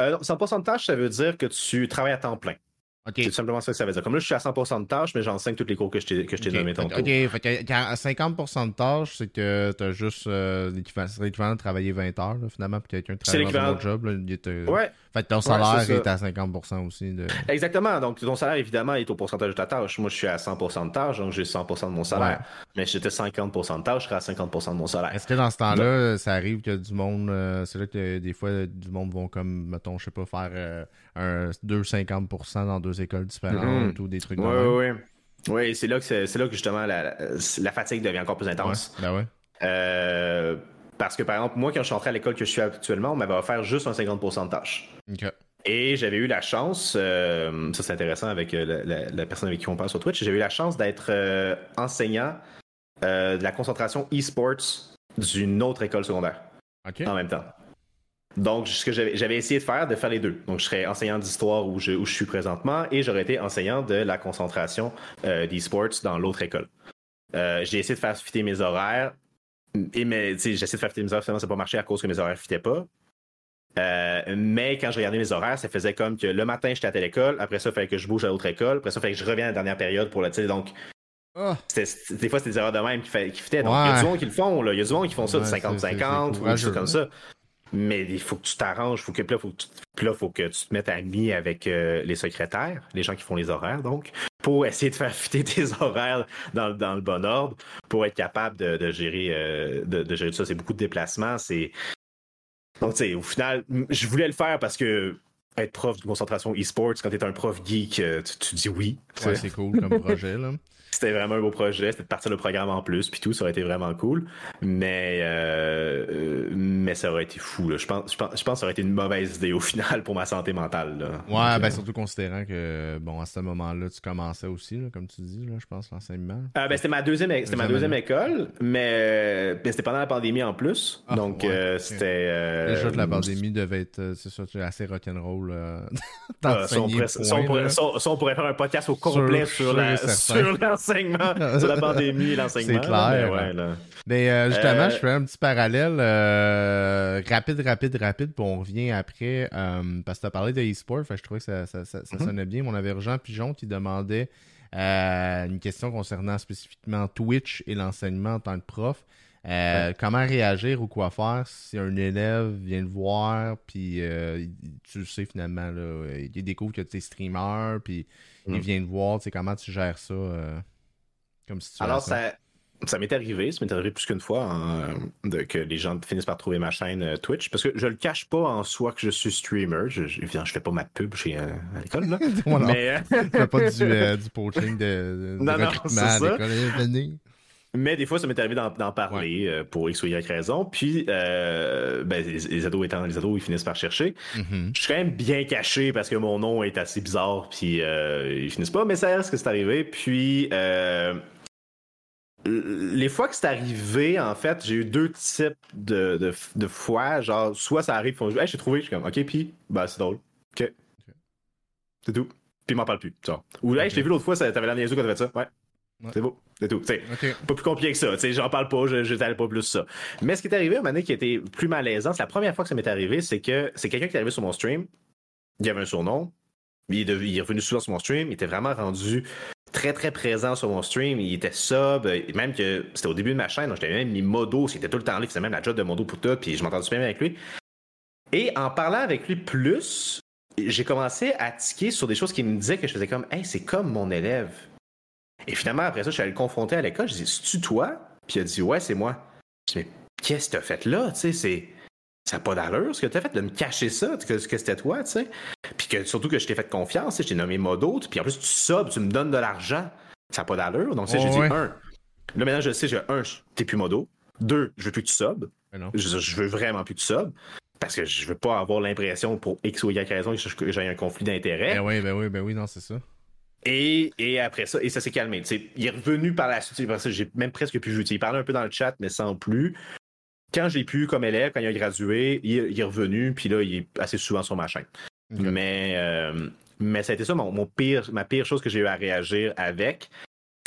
Euh, 100% de tâches, ça veut dire que tu travailles à temps plein. C'est tout simplement ça que ça veut dire. Comme là, je suis à 100% de tâches, mais j'enseigne tous les cours que je t'ai okay. donnés tantôt. OK, fait que à 50% de tâches, c'est que tu as juste euh, l'équivalent de travailler 20 heures, finalement, pour quelqu'un travaille dans un autre job. Là, Ouais. Ton salaire est, à 50% aussi. De... Exactement. Donc, ton salaire, évidemment, est au pourcentage de ta tâche. Moi, je suis à 100% de tâche, donc j'ai 100% de mon salaire. Mais si j'étais 50% de tâche, je serais à 50% de mon salaire. Est-ce que dans ce temps-là, ça arrive que du monde, euh, c'est là que des fois, du monde vont comme, mettons, je sais pas, faire euh, un 2,50% dans deux écoles différentes mm-hmm. ou des trucs comme ça? Oui, oui. Oui, c'est là que c'est là que justement la, fatigue devient encore plus intense. ben ouais. Euh, parce que par exemple, moi, quand je suis entré à l'école que je suis actuellement, on m'avait offert juste un 50% de tâches. Et j'avais eu la chance, euh, ça c'est intéressant avec euh, la, personne avec qui on parle sur Twitch, j'avais eu la chance d'être enseignant de la concentration e-sports d'une autre école secondaire. En même temps. Donc, ce que j'avais essayé de faire, de faire les deux. Donc, je serais enseignant d'histoire où je, où je suis présentement et j'aurais été enseignant de la concentration euh, d'e-sports dans l'autre école. Euh, j'ai essayé de faire fitter mes horaires. Et mais, j'ai essayé de faire fitter mes horaires, finalement, ça n'a pas marché à cause que mes horaires ne fitaient pas. Euh, mais quand je regardais mes horaires, ça faisait comme que le matin, j'étais à telle école. Après ça, il fallait que je bouge à l'autre école. Après ça, il fallait que je revienne à la dernière période pour la. Donc, ah. des fois, c'était des erreurs de même qui, qui fitaient. Donc, il y a du monde qui le font. Il y a du monde qui font ça de 50-50 ou des choses comme ça. Mais il faut que tu t'arranges, faut que là, faut que tu, là, faut que tu te mettes ami avec euh, les secrétaires, les gens qui font les horaires, donc, pour essayer de faire fitter tes horaires dans, dans le bon ordre, pour être capable de, gérer euh, de, gérer tout ça. C'est beaucoup de déplacements. C'est donc, tu sais, au final, je voulais le faire parce que être prof de concentration e-sports, quand tu es un prof geek, euh, tu, tu dis oui. Ouais, c'est cool comme projet, là. C'était vraiment un beau projet, c'était de partir le programme en plus, puis tout, ça aurait été vraiment cool. Mais, euh, euh, mais ça aurait été fou. Là. Je, pense, je, pense, je pense que ça aurait été une mauvaise idée au final pour ma santé mentale. Là. Ouais, ben euh, surtout considérant que, bon, à ce moment-là, tu commençais aussi, là, comme tu dis, là, je pense, l'enseignement. ben, c'était ma deuxième, c'était ma deuxième école, mais, c'était pendant la pandémie en plus. Ah, donc, c'était. Déjà que la pandémie devait être, c'est ça, assez rock'n'roll. Ah, ça, on pourrait, ça, on pourrait, faire un podcast au complet sur, la, sur la l'enseignement, sur la pandémie et l'enseignement. C'est clair. Mais, euh, justement, euh, je fais un petit parallèle euh, rapide, rapide, rapide, puis on revient après. parce que tu as parlé de e-sport, je trouvais que ça, ça, ça, mm-hmm. sonnait bien. On avait Jean Pigeon qui demandait une question concernant spécifiquement Twitch et l'enseignement en tant que prof. Comment réagir ou quoi faire si un élève vient le voir, puis tu le sais finalement, là, il découvre que tu es streamer, puis il mm. vient te voir, comment tu gères ça comme situation? Alors, ça, ça m'est arrivé, ça m'est arrivé plus qu'une fois de, que les gens finissent par trouver ma chaîne euh, Twitch parce que je le cache pas en soi que je suis streamer. Je, je, je fais pas ma pub chez euh, à l'école là. mais euh, fais pas du, du poaching de, de, non, recrutement à l'école. Mais des fois, ça m'est arrivé d'en parler pour X ou Y raison. Puis, ben, les, ados étant les ados, ils finissent par chercher. Mm-hmm. Je suis quand même bien caché parce que mon nom est assez bizarre, puis ils finissent pas. Mais ça reste que c'est arrivé. Puis, les fois que c'est arrivé, en fait, j'ai eu deux types de, de, fois. Genre, soit ça arrive, ils font Hey, j'ai trouvé, je suis comme OK, puis, bah, c'est drôle. OK. C'est tout. Puis, ils m'en parlent plus. Ou, hey, je t'ai vu l'autre fois, t'avais la niaiserie quand t'avais ça. Ouais. C'est beau, c'est tout. C'est Pas plus compliqué que ça. J'en parle pas, je n'étale pas plus ça. Mais ce qui est arrivé, un moment qui était plus malaisant, c'est la première fois que ça m'est arrivé, c'est que c'est quelqu'un qui est arrivé sur mon stream. Il y avait un surnom. Il est, il est revenu souvent sur mon stream. Il était vraiment rendu très très présent sur mon stream. Il était sub, même que c'était au début de ma chaîne, donc j'étais même mis modo, c'était tout le temps là, il faisait même la job de modo pour tout, puis je m'entendais super bien avec lui. Et en parlant avec lui plus, j'ai commencé à tiquer sur des choses qui me disaient que je faisais comme, hey, c'est comme mon élève. Et finalement, après ça, je suis allé le confronter à l'école, je dis, c'est-tu toi? Puis il a dit, ouais, c'est moi. Je dis, mais qu'est-ce que t'as fait là? Tu sais, c'est ça n'a pas d'allure ce que tu as fait de me cacher ça, que, que c'était toi, tu sais. Puis que surtout que je t'ai fait confiance, je t'ai nommé modo, puis en plus tu sobes, tu me donnes de l'argent. Ça n'a pas d'allure. Donc, j'ai dit un. Là, maintenant, je sais, j'ai un, t'es plus modo. Deux, je veux plus que tu sobes. Je, je, veux vraiment plus que tu sobes. Parce que je veux pas avoir l'impression pour X ou Y raison que j'ai un conflit d'intérêt. Ben oui, ben oui, ben oui, non, c'est ça. Et, et, après ça, et ça s'est calmé. il est revenu par la suite. J'ai même presque plus vu. Il parlait un peu dans le chat, mais sans plus quand j'ai pu comme élève, quand il a gradué, il, est revenu, puis là, il est assez souvent sur ma chaîne. Mais, euh, mais ça a été ça mon, pire, ma pire chose que j'ai eu à réagir avec.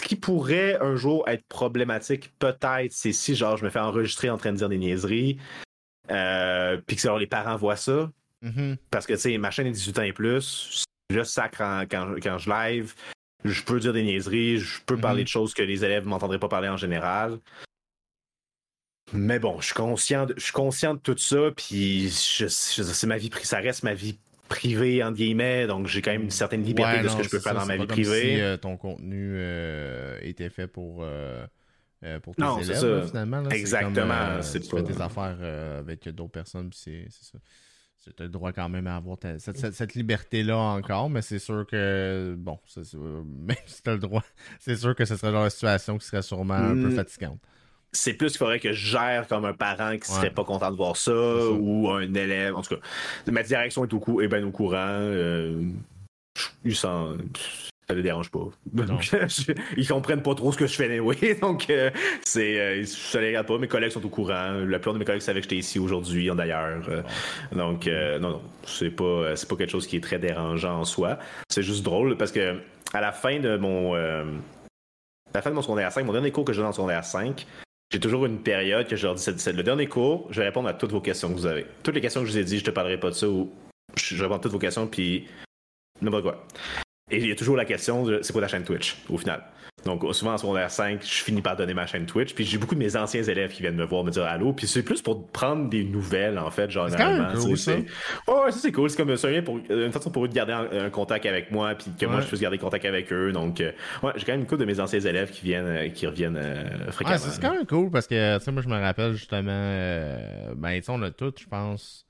Ce qui pourrait un jour être problématique, peut-être, c'est si genre je me fais enregistrer en train de dire des niaiseries, euh, puis que les parents voient ça. Mm-hmm. Parce que tu sais, ma chaîne est 18 ans et plus, je sacre quand, quand, je live, je peux dire des niaiseries, je peux parler mm-hmm. de choses que les élèves ne m'entendraient pas parler en général. Mais bon, je suis conscient de, je suis conscient de tout ça, puis je, c'est ma vie, ça reste ma vie privé, entre guillemets, donc j'ai quand même une certaine liberté de ce que je peux faire dans ma vie privée. Si, euh, ton contenu euh, était fait pour, pour tes élèves, finalement. Exactement. C'est tu fais tes affaires avec d'autres personnes, c'est ça. Tu as le droit quand même à avoir cette, liberté-là encore, mais c'est sûr que, bon, même si tu as le droit, c'est sûr que ce serait dans une situation qui serait sûrement un peu hmm. fatigante c'est plus qu'il faudrait que je gère comme un parent qui serait pas content de voir ça, ou un élève. En tout cas, ma direction est, au est bien au courant. Euh, ça les dérange pas. ils comprennent pas trop ce que je fais oui. Donc, euh, c'est, euh, ça les regarde pas. Mes collègues sont au courant. La plupart de mes collègues savaient que j'étais ici aujourd'hui, d'ailleurs. Euh, donc, non, non, c'est pas, c'est pas quelque chose qui est très dérangeant en soi. C'est juste drôle parce que à la fin de mon, à la fin de mon secondaire 5, mon dernier cours que j'ai dans le secondaire 5, j'ai toujours une période que je leur dis c'est le dernier cours, je vais répondre à toutes vos questions que vous avez. Toutes les questions que je vous ai dit, je te parlerai pas de ça ou je réponds à toutes vos questions puis n'importe quoi. Et il y a toujours la question de c'est quoi ta chaîne Twitch au final. Donc souvent en secondaire 5, je finis par donner ma chaîne Twitch. Puis j'ai beaucoup de mes anciens élèves qui viennent me voir me dire allô. Puis c'est plus pour prendre des nouvelles en fait, genre. C'est cool, ça. ouais, ça c'est cool. C'est comme ça pour une façon pour eux de garder un, contact avec moi, puis que moi je puisse garder contact avec eux. Donc euh, ouais, j'ai quand même une couple de mes anciens élèves qui viennent, euh, qui reviennent euh, fréquemment. c'est quand même cool parce que tu sais moi je me rappelle justement, ben tu on a tout, je pense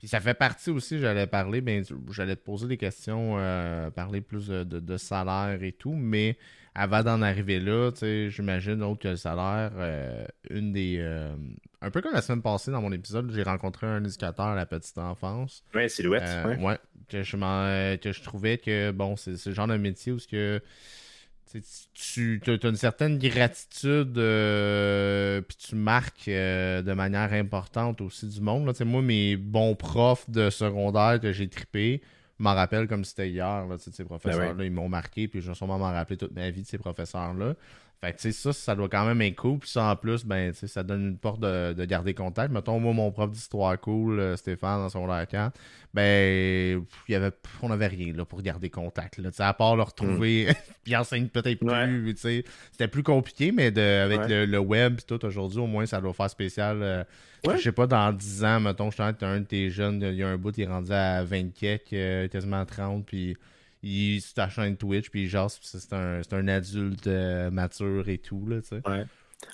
puis ça fait partie aussi, j'allais parler, ben, j'allais te poser des questions, euh, parler plus de, salaire et tout, mais avant d'en arriver là, j'imagine, autre que le salaire, euh, une des. Euh, un peu comme la semaine passée dans mon épisode, j'ai rencontré un éducateur à la petite enfance. Ouais, Silhouette. ouais. ouais. que je, que je trouvais que, bon, c'est ce genre de métier où ce que tu as une certaine gratitude, euh, puis tu marques euh, de manière importante aussi du monde. Là. Moi, mes bons profs de secondaire que j'ai trippé, m'en rappelle comme si c'était hier. Là, ces professeurs-là, ben ils m'ont marqué, puis je vais sûrement m'en rappeler toute ma vie de ces professeurs-là. Fait que, tu sais, ça, ça doit quand même être cool. Puis ça, en plus, ben, tu sais, ça donne une porte de, garder contact. Mettons, moi, mon prof d'histoire cool, euh, Stéphane, dans son lacan, ben, il y avait, on n'avait rien, là, pour garder contact, là. Tu sais, à part le retrouver, mm. puis enseigne peut-être plus, tu sais. C'était plus compliqué, mais de, avec le, web et tout, aujourd'hui, au moins, ça doit faire spécial. Euh, je sais pas, dans 10 ans, mettons, je suis un de tes jeunes, il y a un bout, il est rendu à 20 kek, euh, quasiment 30, puis il se ta chaîne Twitch, puis genre, c'est un, un, adulte euh, mature et tout, là, tu sais. Ouais.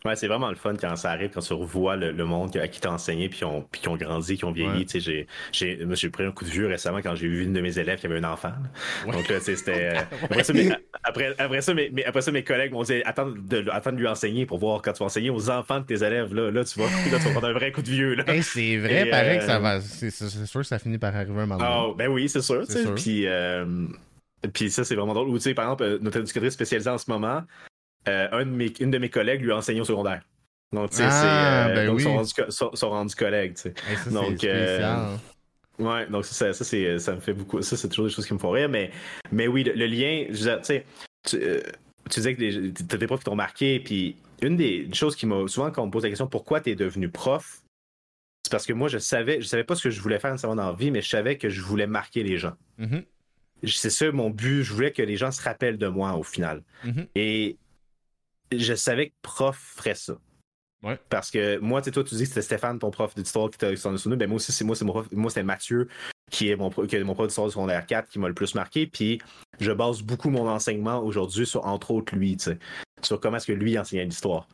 Ouais, c'est vraiment le fun quand ça arrive, quand tu revois le, monde à qui t'as enseigné, puis qui ont grandi, qui ont vieilli. Tu sais, j'ai, j'ai, pris un coup de vue récemment quand j'ai vu une de mes élèves qui avait un enfant. Donc là, c'était. Euh, après, ça, mes, après, ça, mes, après ça, mes collègues m'ont dit attends de, attends de lui enseigner pour voir quand tu vas enseigner aux enfants de tes élèves. Là, là tu vas, là, tu vas prendre un vrai coup de vieux. Là. c'est vrai, pareil que ça euh, va. C'est, sûr que ça finit par arriver un moment. Oh, ben oui, c'est sûr. C'est sûr. Puis. Puis ça, c'est vraiment drôle. Ou tu sais, par exemple, euh, notre éducatrice spécialisée en ce moment, euh, un de mes, une de mes collègues lui a enseigné au secondaire. Donc, tu sais, ah, euh, ben oui. sont, rendus, collègues, tu sais. donc, ouais, donc ça, ça, c'est, ça me fait beaucoup. Ça, c'est toujours des choses qui me font rire. Mais, mais oui, le, lien, tu sais, tu, disais que tu as des profs qui t'ont marqué. Puis une des choses qui m'a. Souvent, quand on me pose la question pourquoi tu es devenu prof, c'est parce que moi, je savais, je savais pas ce que je voulais faire nécessairement dans la vie, mais je savais que je voulais marquer les gens. Mm-hmm c'est ça mon but. Je voulais que les gens se rappellent de moi au final. Mm-hmm. Et je savais que prof ferait ça. Parce que moi, tu sais, toi, tu dis que c'était Stéphane, ton prof d'histoire qui t'a sonné Ben moi aussi, c'est moi, c'est mon prof. Moi, c'est Mathieu, qui est mon, qui est mon prof d'histoire du secondaire 4, qui m'a le plus marqué. Puis je base beaucoup mon enseignement aujourd'hui sur, entre autres, lui, tu sais, sur comment est-ce que lui enseignait l'histoire.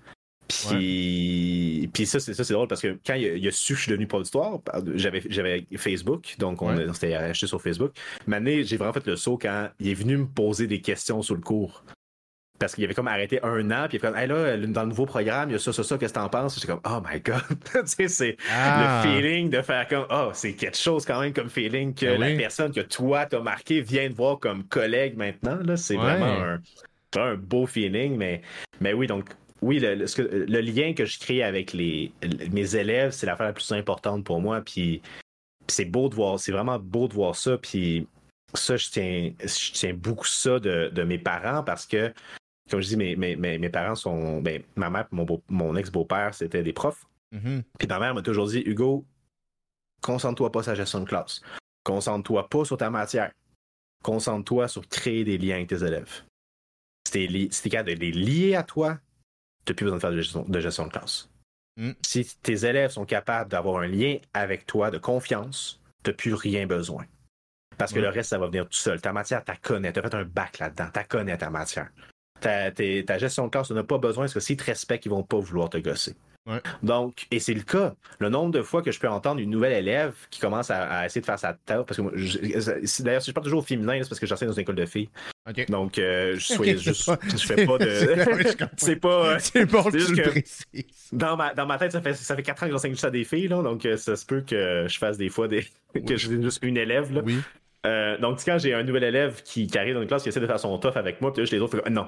Puis, puis ça, c'est ça, c'est drôle parce que quand il a, su que je suis devenu d'histoire, j'avais, j'avais Facebook, donc on, s'était acheté sur Facebook. Mais j'ai vraiment fait le saut quand il est venu me poser des questions sur le cours. Parce qu'il avait comme arrêté un an, puis il avait comme, hey là, dans le nouveau programme, il y a ça, ça, ça, qu'est-ce que t'en penses? J'étais comme, oh my god! tu sais, c'est ah. le feeling de faire comme, oh, c'est quelque chose quand même comme feeling que ben la personne que toi t'as marqué vient de voir comme collègue maintenant. Là, c'est vraiment un, un beau feeling, mais, mais oui, donc oui, le, lien que je crée avec les, mes élèves, c'est l'affaire la plus importante pour moi. Puis, c'est beau de voir, c'est vraiment beau de voir ça. Puis ça, je tiens, je tiens beaucoup ça de, mes parents parce que, comme je dis, mes, mes, parents sont. Ben, ma mère et mon, mon ex-beau-père, c'était des profs. Mm-hmm. Puis ma mère m'a toujours dit Hugo, concentre-toi pas sur la gestion de classe. Concentre-toi pas sur ta matière. Concentre-toi sur créer des liens avec tes élèves. Si t'es capable de les lier à toi, tu n'as plus besoin de faire de gestion de, classe. Hmm. Si tes élèves sont capables d'avoir un lien avec toi de confiance, tu n'as plus rien besoin. Parce que le reste, ça va venir tout seul. Ta matière, tu connais. Tu as fait un bac là-dedans. Tu connais ta matière. Ta, ta, gestion de classe, tu n'as pas besoin parce que s'ils te respectent, ils vont pas vouloir te gosser. Donc, et c'est le cas. Le nombre de fois que je peux entendre une nouvelle élève qui commence à, essayer de faire sa tête, parce que d'ailleurs, si je parle toujours au féminin, c'est parce que j'enseigne dans une école de filles. Donc, euh, je, soyez juste, je fais pas de. c'est pas. C'est bon que tu le Dans ma, dans ma tête, ça fait, ça fait 4 ans que j'enseigne juste à des filles, là, donc euh, ça se peut que je fasse des fois des. que je juste une élève. Là. Oui. Euh, donc, quand j'ai un nouvel élève qui, arrive dans une classe qui essaie de faire son tough avec moi, puis là, je les autres, fais, non,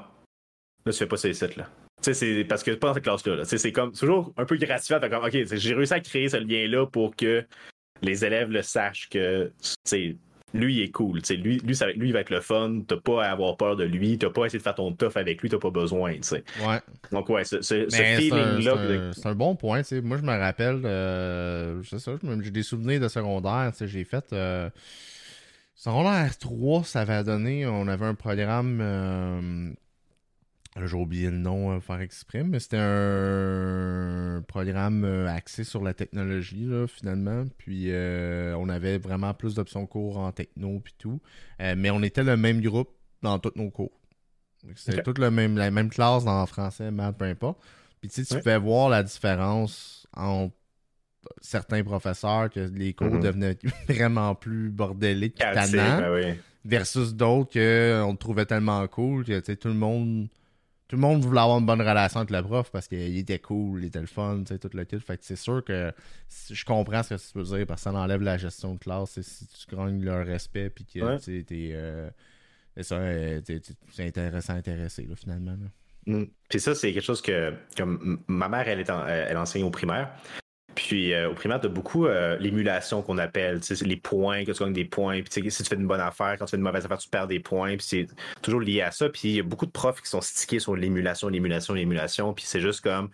là, tu fais pas ces sites là c'est parce que pas dans cette classe-là. C'est comme toujours un peu gratifiant. Comme, OK, j'ai réussi à créer ce lien-là pour que les élèves le sachent que lui, il est cool. Lui, lui, ça, lui, il va être le fun. T'as pas à avoir peur de lui. T'as pas à essayer de faire ton tough avec lui. T'as pas besoin. Ouais. Donc, ouais, ce, feeling-là. C'est un, bon point. Moi, je me rappelle, euh, j'ai des souvenirs de secondaire. J'ai fait. Euh, secondaire 3, ça avait donné. On avait un programme. Euh, j'ai oublié le nom euh, faire exprès, mais c'était un programme euh, axé sur la technologie, là, finalement. Puis euh, on avait vraiment plus d'options cours en techno puis tout. mais on était le même groupe dans tous nos cours. C'était toute le même, la même classe dans français, maths, peu importe. Puis tu sais, tu pouvais voir la différence entre certains professeurs que les cours mm-hmm. devenaient vraiment plus bordéliques, tannants, ben versus d'autres qu'on trouvait tellement cool que tout le monde tout le monde voulait avoir une bonne relation avec le prof parce qu'il était cool, il était le fun, tu sais, tout le kit. Fait que c'est sûr que je comprends ce que tu veux dire parce que ça enlève la gestion de classe. Si tu gagnes leur respect puis que tu t'es. Euh, c'est intéressant, intéressé, là, finalement. Mm. Puis ça, c'est quelque chose que, comme ma mère, elle, est elle enseigne au primaire. Puis euh, au primaire, tu as beaucoup euh, l'émulation qu'on appelle, les points, que tu gagnes des points. Puis si tu fais une bonne affaire, quand tu fais une mauvaise affaire, tu perds des points. Puis c'est toujours lié à ça. Puis il y a beaucoup de profs qui sont stickés sur l'émulation, l'émulation, l'émulation. Puis c'est juste comme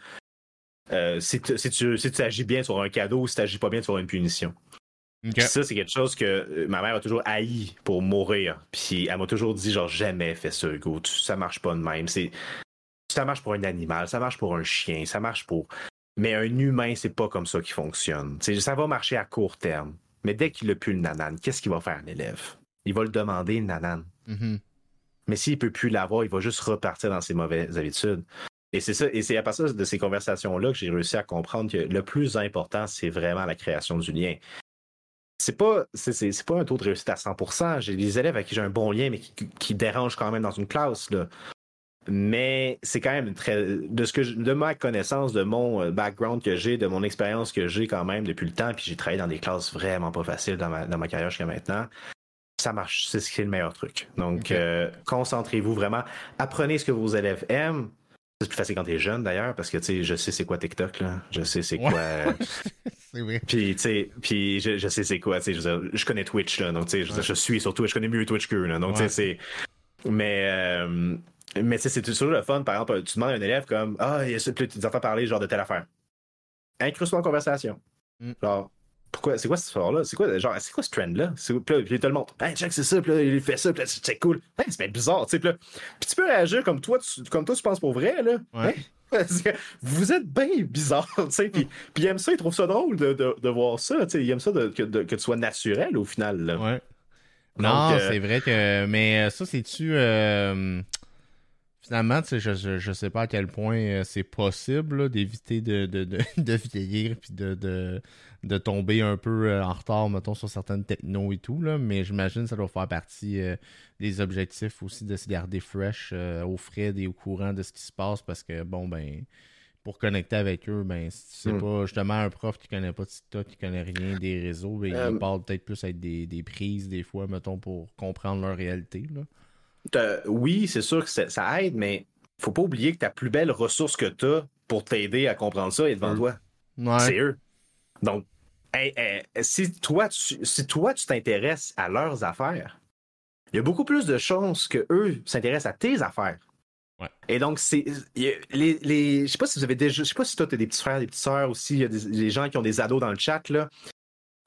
euh, si, tu, si, agis bien sur un cadeau, si tu agis pas bien, tu auras une punition. ça, c'est quelque chose que ma mère a toujours haï pour mourir. Puis elle m'a toujours dit, genre, jamais fait ça, Hugo. Ça marche pas de même. C'est ça marche pour un animal, ça marche pour un chien, ça marche pour mais un humain, c'est pas comme ça qui fonctionne. ça va marcher à court terme. Mais dès qu'il n'a plus le nanan, qu'est-ce qu'il va faire, l'élève? Il va le demander, le nanan. Mm-hmm. Mais s'il ne peut plus l'avoir, il va juste repartir dans ses mauvaises habitudes. Et c'est ça, et c'est à partir de ces conversations-là que j'ai réussi à comprendre que le plus important, c'est vraiment la création du lien. C'est pas, c'est, pas un taux de réussite à 100%. J'ai des élèves avec qui j'ai un bon lien, mais qui, qui dérangent quand même dans une classe. Là mais c'est quand même très de ce que de ma connaissance, de mon euh, background que j'ai, de mon expérience que j'ai quand même depuis le temps, puis j'ai travaillé dans des classes vraiment pas faciles dans ma, dans ma carrière jusqu'à maintenant. Ça marche, c'est ce qui est le meilleur truc. Donc, euh, concentrez-vous vraiment. Apprenez ce que vos élèves aiment. C'est plus facile quand t'es jeune d'ailleurs, parce que tu sais, je sais c'est quoi TikTok là, je sais c'est quoi. c'est vrai. Puis tu sais, puis je, sais c'est quoi, tu sais, je, connais Twitch là, donc tu sais, je, suis surtout, je connais mieux Twitch que là, donc tu sais c'est. Mais euh, mais c'est toujours le fun. Par exemple, tu demandes à un élève comme Ah, il y a tu entends parler genre de telle affaire. Incruste-toi en conversation. Mm. Genre, pourquoi, c'est quoi cette histoire-là? C'est quoi, genre, c'est quoi ce trend-là? Puis il te le montre. Hey, check, c'est ça, puis là, il fait ça, puis là, c'est cool. Hey, c'est bizarre, tu sais. Puis, puis tu peux réagir comme toi, tu, comme toi, tu penses pour vrai, là. Ouais. vous êtes bien bizarre, tu sais. Puis, puis il aime ça, il trouve ça drôle de, de, de voir ça, tu sais. Il aime ça de, que, que, tu sois naturel au final, là. Ouais. Non, euh, c'est vrai que. Mais ça, c'est-tu. Euh finalement, je, je, sais pas à quel point euh, c'est possible d'éviter de, de, de, vieillir puis de, de, tomber un peu euh, en retard, mettons, sur certaines technos et tout, là, mais j'imagine que ça doit faire partie euh, des objectifs aussi de se garder fresh, au frais et au courant de ce qui se passe parce que, bon, ben, pour connecter avec eux, ben, si tu sais hmm. pas, justement, un prof qui connaît pas TikTok, qui connaît rien des réseaux, ben, il parle peut-être plus avec des, des prises des fois, mettons, pour comprendre leur réalité, là oui, c'est sûr que ça aide, mais faut pas oublier que ta plus belle ressource que tu as pour t'aider à comprendre ça est devant toi. C'est eux. Donc, si toi, tu, si toi, tu t'intéresses à leurs affaires, il y a beaucoup plus de chances que eux s'intéressent à tes affaires. Et donc, c'est. Les, les, je sais pas si vous avez déjà. Je sais pas si toi, tu as des petits frères, des petites sœurs aussi. Il y a des, gens qui ont des ados dans le chat, là.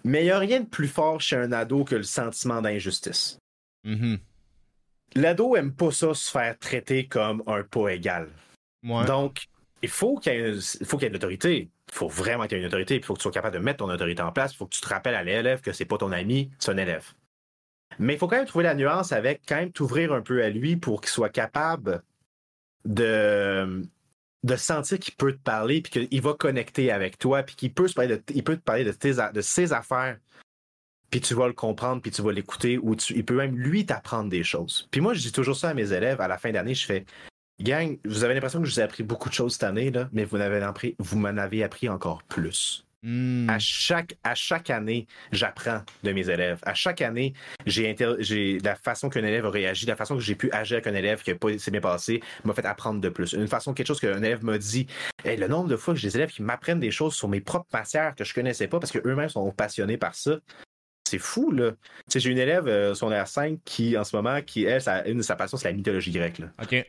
Mais il n'y a rien de plus fort chez un ado que le sentiment d'injustice. Mm-hmm l'ado aime pas ça se faire traiter comme un pas égal. Donc, il faut qu'il y ait, une autorité. Il faut vraiment qu'il y ait une autorité. Il faut que tu sois capable de mettre ton autorité en place. Il faut que tu te rappelles à l'élève que c'est pas ton ami, c'est un élève. Mais il faut quand même trouver la nuance avec quand même t'ouvrir un peu à lui pour qu'il soit capable de, de sentir qu'il peut te parler, puis qu'il va connecter avec toi, puis qu'il peut, se parler de, il peut te parler de, tes, de ses affaires, puis tu vas le comprendre, puis tu vas l'écouter, ou il peut même lui t'apprendre des choses. Puis moi, je dis toujours ça à mes élèves à la fin d'année, je fais Gang, vous avez l'impression que je vous ai appris beaucoup de choses cette année, là, mais vous, appris, vous m'en avez appris encore plus. Hmm. À, chaque, à chaque année, j'apprends de mes élèves. À chaque année, j'ai la façon qu'un élève a réagi, la façon que j'ai pu agir avec un élève qui s'est bien passé, m'a fait apprendre de plus. Une façon, quelque chose qu'un élève m'a dit. Et le nombre de fois que j'ai des élèves qui m'apprennent des choses sur mes propres matières que je connaissais pas parce qu'eux-mêmes sont passionnés par ça. C'est fou, là. j'ai une élève, euh, son R5, qui, en ce moment, qui, elle, une de sa passion, c'est la mythologie grecque. Là. OK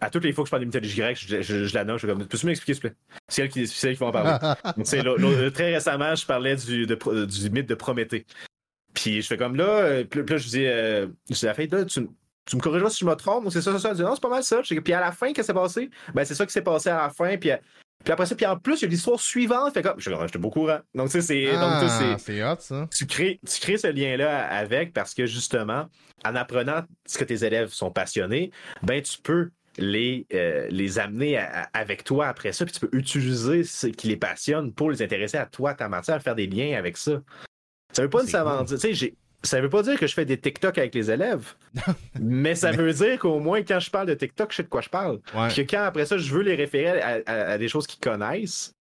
à toutes les fois que je parle de mythologie grecque, je, je, la nomme, je suis comme, peux-tu m'expliquer, s'il te plaît? C'est elle qui, c'est elle qui va en parler. très récemment, je parlais du, du mythe de Prométhée. Puis je fais comme là, euh, puis, là, je dis, euh, je dis à la fin, là, tu, tu me corrigeras si je me trompe, c'est ça, ça, ça? Je dis, non, c'est pas mal ça. Puis à la fin, qu'est-ce qui s'est passé? Ben, c'est ça qui s'est passé à la fin. Puis, puis après ça, puis en plus, il y a l'histoire suivante. Fait comme, je suis beaucoup courant. Donc, tu sais, c'est. Ah, c'est hot, ça. Tu crées, tu crées ce lien-là avec parce que justement, en apprenant ce que tes élèves sont passionnés, ben, tu peux les, euh, les amener avec toi après ça, puis tu peux utiliser ce qui les passionne pour les intéresser à toi, ta matière, faire des liens avec ça. Ça veut pas nécessairement dire, tu sais, ça veut pas dire que je fais des TikTok avec les élèves, mais ça veut dire qu'au moins quand je parle de TikTok, je sais de quoi je parle. Puis que quand après ça, je veux les référer à des choses qu'ils connaissent,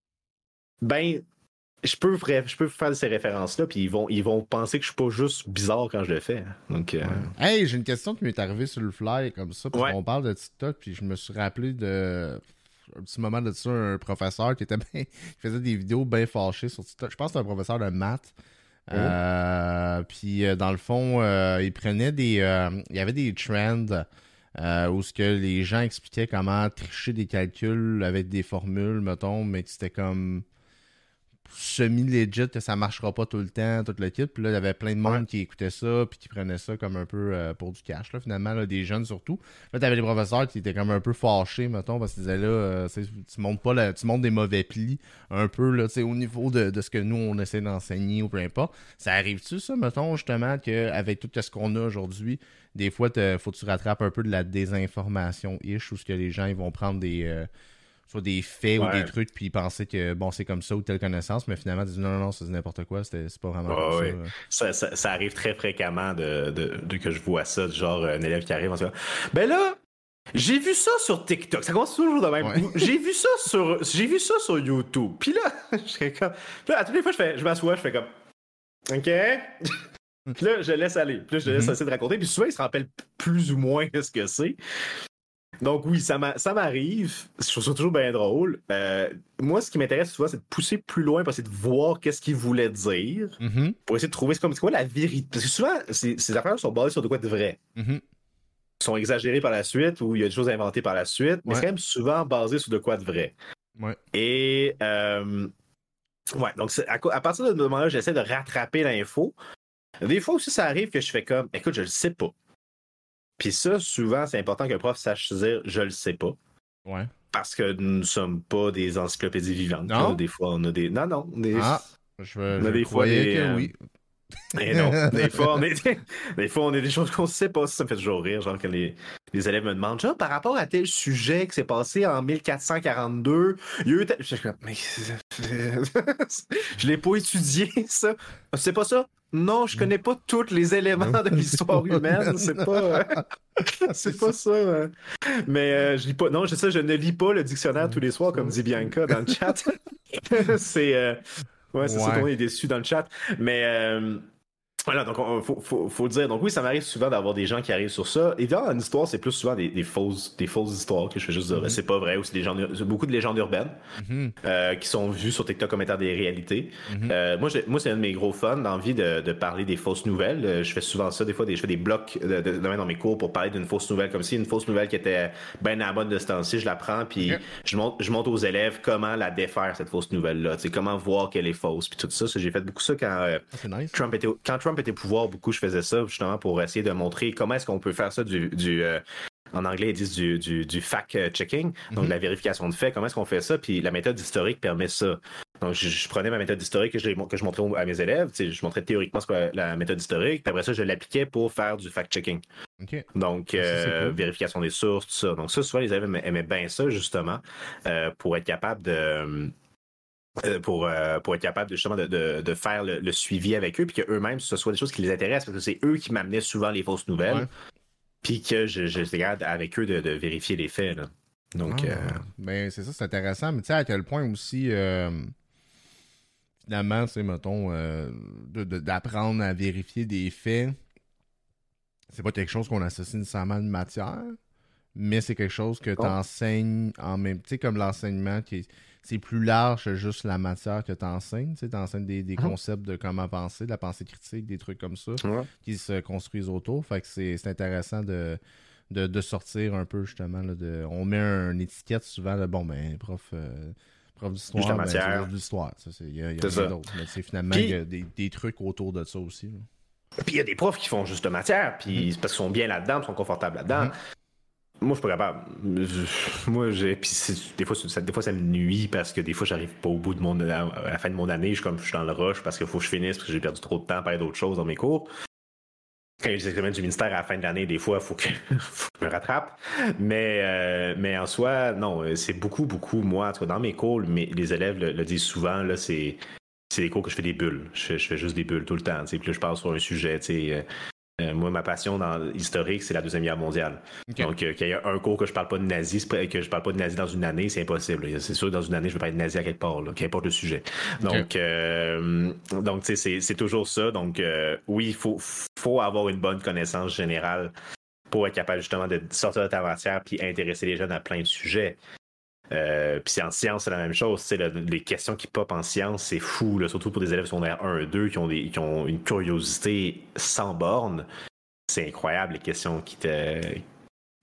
ben je peux, je peux faire ces références-là, puis ils vont, ils vont penser que je suis pas juste bizarre quand je le fais. Donc, euh, Hey, j'ai une question qui m'est arrivée sur le fly comme ça, parce qu'on parle de TikTok, puis je me suis rappelé de un petit moment de ça, un professeur qui était qui faisait des vidéos bien fâchées sur TikTok. Je pense que c'était un professeur de maths. Oh. Euh, puis euh, dans le fond, il prenait des. il y avait des trends où ce que les gens expliquaient comment tricher des calculs avec des formules, mettons, mais que c'était comme semi-legit que ça marchera pas tout le temps, toute l'équipe. Puis là, il y avait plein de monde qui écoutait ça, puis qui prenait ça comme un peu euh, pour du cash, là, finalement, des jeunes surtout. Là, t'avais des professeurs qui étaient comme un peu fâchés, mettons, parce qu'ils disaient là, euh, tu montes pas tu montes des mauvais plis, un peu, là, au niveau de, ce que nous, on essaie d'enseigner ou peu importe. Ça arrive-tu, ça, mettons, justement, qu'avec tout ce qu'on a aujourd'hui, des fois, faut que tu rattrapes un peu de la désinformation-ish, ou ce que les gens, ils vont prendre des... Euh, soit des faits ou des trucs, puis penser que bon, c'est comme ça ou telle connaissance, mais finalement, disent non, non, non, c'est n'importe quoi, c'est pas vraiment ça, ça, arrive très fréquemment de, de, que je vois ça, genre un élève qui arrive en se Ben là, j'ai vu ça sur TikTok. Ça commence toujours de même. J'ai vu ça sur, j'ai vu ça sur YouTube. Puis là, je fais comme, là, à toutes les fois, je fais, je m'assois, je fais comme, ok? puis là, je laisse aller. Puis là, je laisse mm-hmm. essayer de raconter. Puis souvent, il se rappelle plus ou moins ce que c'est. Donc oui, ça m'arrive. Je trouve ça toujours bien drôle. Euh, moi, ce qui m'intéresse souvent, c'est de pousser plus loin pour essayer de voir qu'est-ce qu'il voulait dire. Mm-hmm. Pour essayer de trouver comme quoi la vérité? Parce que souvent, ces, affaires sont basées sur de quoi de vrai. Mm-hmm. sont exagérées par la suite ou il y a des choses inventées par la suite, mais c'est quand même souvent basé sur de quoi de vrai. Et euh, ouais, donc à, partir de ce moment-là, j'essaie de rattraper l'info. Des fois aussi, ça arrive que je fais comme écoute, je le sais pas. Puis ça, souvent, c'est important qu'un prof sache dire je le sais pas. Ouais. Parce que nous ne sommes pas des encyclopédies vivantes. Non? des fois, on a des. Non, non. Des... Ah, je, on a des fois des, que oui. Et non, des fois, on est, des fois, on est des choses qu'on ne sait pas. Ça me fait toujours rire, genre, quand les, les élèves me demandent, genre, par rapport à tel sujet qui s'est passé en 1442, il y a eu tel... Je mais je l'ai pas étudié, ça. C'est pas ça? Non, je connais pas tous les éléments de l'histoire humaine. C'est pas, c'est pas ça. Hein. Mais euh, je lis pas. Non, je sais, je ne lis pas le dictionnaire tous les soirs, comme dit Bianca dans le chat. c'est. Euh, Ouais, c'est ça, on est déçu dans le chat. Mais euh, voilà, donc il faut, faut, faut, dire. Donc oui, ça m'arrive souvent d'avoir des gens qui arrivent sur ça. Évidemment, une histoire, c'est plus souvent des, des, fausses, des fausses histoires que je fais juste dire. Mm-hmm. C'est pas vrai, ou c'est des gens, beaucoup de légendes urbaines mm-hmm. euh, qui sont vues sur TikTok comme étant des réalités. Mm-hmm. euh, moi, moi, c'est un de mes gros fun d'envie de, de, parler des fausses nouvelles. Euh, je fais souvent ça, des fois, des, je fais des blocs de, de, dans mes cours pour parler d'une fausse nouvelle, comme si une fausse nouvelle qui était bien à la mode de ce temps-ci, je la prends, puis je, montre, je montre aux élèves comment la défaire, cette fausse nouvelle-là. Comment voir qu'elle est fausse, puis tout ça. J'ai fait beaucoup ça quand, ah, Trump était, quand Trump était au pouvoir, beaucoup je faisais ça justement pour essayer de montrer comment est-ce qu'on peut faire ça du, euh, en anglais, ils disent du, fact-checking, donc mhm. la vérification de faits. Comment est-ce qu'on fait ça? Puis la méthode historique permet ça. Donc, je, prenais ma méthode historique que je, que je montrais à mes élèves. Je montrais théoriquement ce qu'est la méthode historique. Puis après ça, je l'appliquais pour faire du fact-checking. Donc, ah, euh, vérification des sources, tout ça. Donc, ça, souvent, les élèves aimaient, bien ça, justement, euh, pour être capable de. Euh, pour, pour être capable justement de, faire le, suivi avec eux, puis qu'eux-mêmes, ce soit des choses qui les intéressent, parce que c'est eux qui m'amenaient souvent les fausses nouvelles, puis que je, je garde avec eux de, vérifier les faits. Donc, ah, ben, c'est ça, c'est intéressant, mais tu sais, à quel point aussi finalement, c'est, mettons, euh, d'apprendre à vérifier des faits, c'est pas quelque chose qu'on associe nécessairement à une matière, mais c'est quelque chose que tu enseignes en même Tu sais, comme l'enseignement qui c'est plus large que juste la matière que tu enseignes. Tu enseignes des, des, mhm. concepts de comment penser, de la pensée critique, des trucs comme ça qui se construisent autour. Fait que c'est intéressant de, de, sortir un peu justement. de, on met une étiquette souvent, de, bon, ben, prof. Euh, prof d'histoire, ben, matière. d'histoire. Il y a, y a d'autre. Mais c'est finalement y a des, des, trucs autour de ça aussi. Puis il y a des profs qui font juste de matière, puis mm-hmm. parce qu'ils sont bien là-dedans, ils sont confortables là-dedans. Mm-hmm. Moi, je suis pas capable. Moi, j'ai. Puis des fois, ça, des fois, ça me nuit parce que des fois, j'arrive pas au bout de mon. À la fin de mon année, je suis comme je suis dans le rush parce qu'il faut que je finisse parce que j'ai perdu trop de temps à d'autres choses dans mes cours quand il y a les examens du ministère à la fin de l'année, des fois, il faut que, je me rattrape. Mais, euh, mais en soi, non, c'est beaucoup, beaucoup, moi, dans mes cours, les élèves le, disent souvent, là, c'est, c'est des cours que je fais des bulles. Je, fais juste des bulles tout le temps. Puis là, je parle sur un sujet, sais, euh, euh, moi, ma passion dans historique, c'est la Deuxième Guerre mondiale. Donc, euh, qu'il y a un cours que je parle pas de nazi, que je parle pas de nazi dans une année, c'est impossible. C'est sûr que dans une année, je vais pas être nazi à quelque part, qu'importe le sujet. Donc, euh, donc c'est toujours ça. Donc, oui, il faut, faut avoir une bonne connaissance générale pour être capable justement de sortir de ta matière puis intéresser les jeunes à plein de sujets. Euh, puis en science, c'est la même chose. C'est les questions qui pop en science, c'est fou, là, surtout pour des élèves secondaires 1 et 2 qui ont, des, qui ont une curiosité sans borne. C'est incroyable les questions qui te,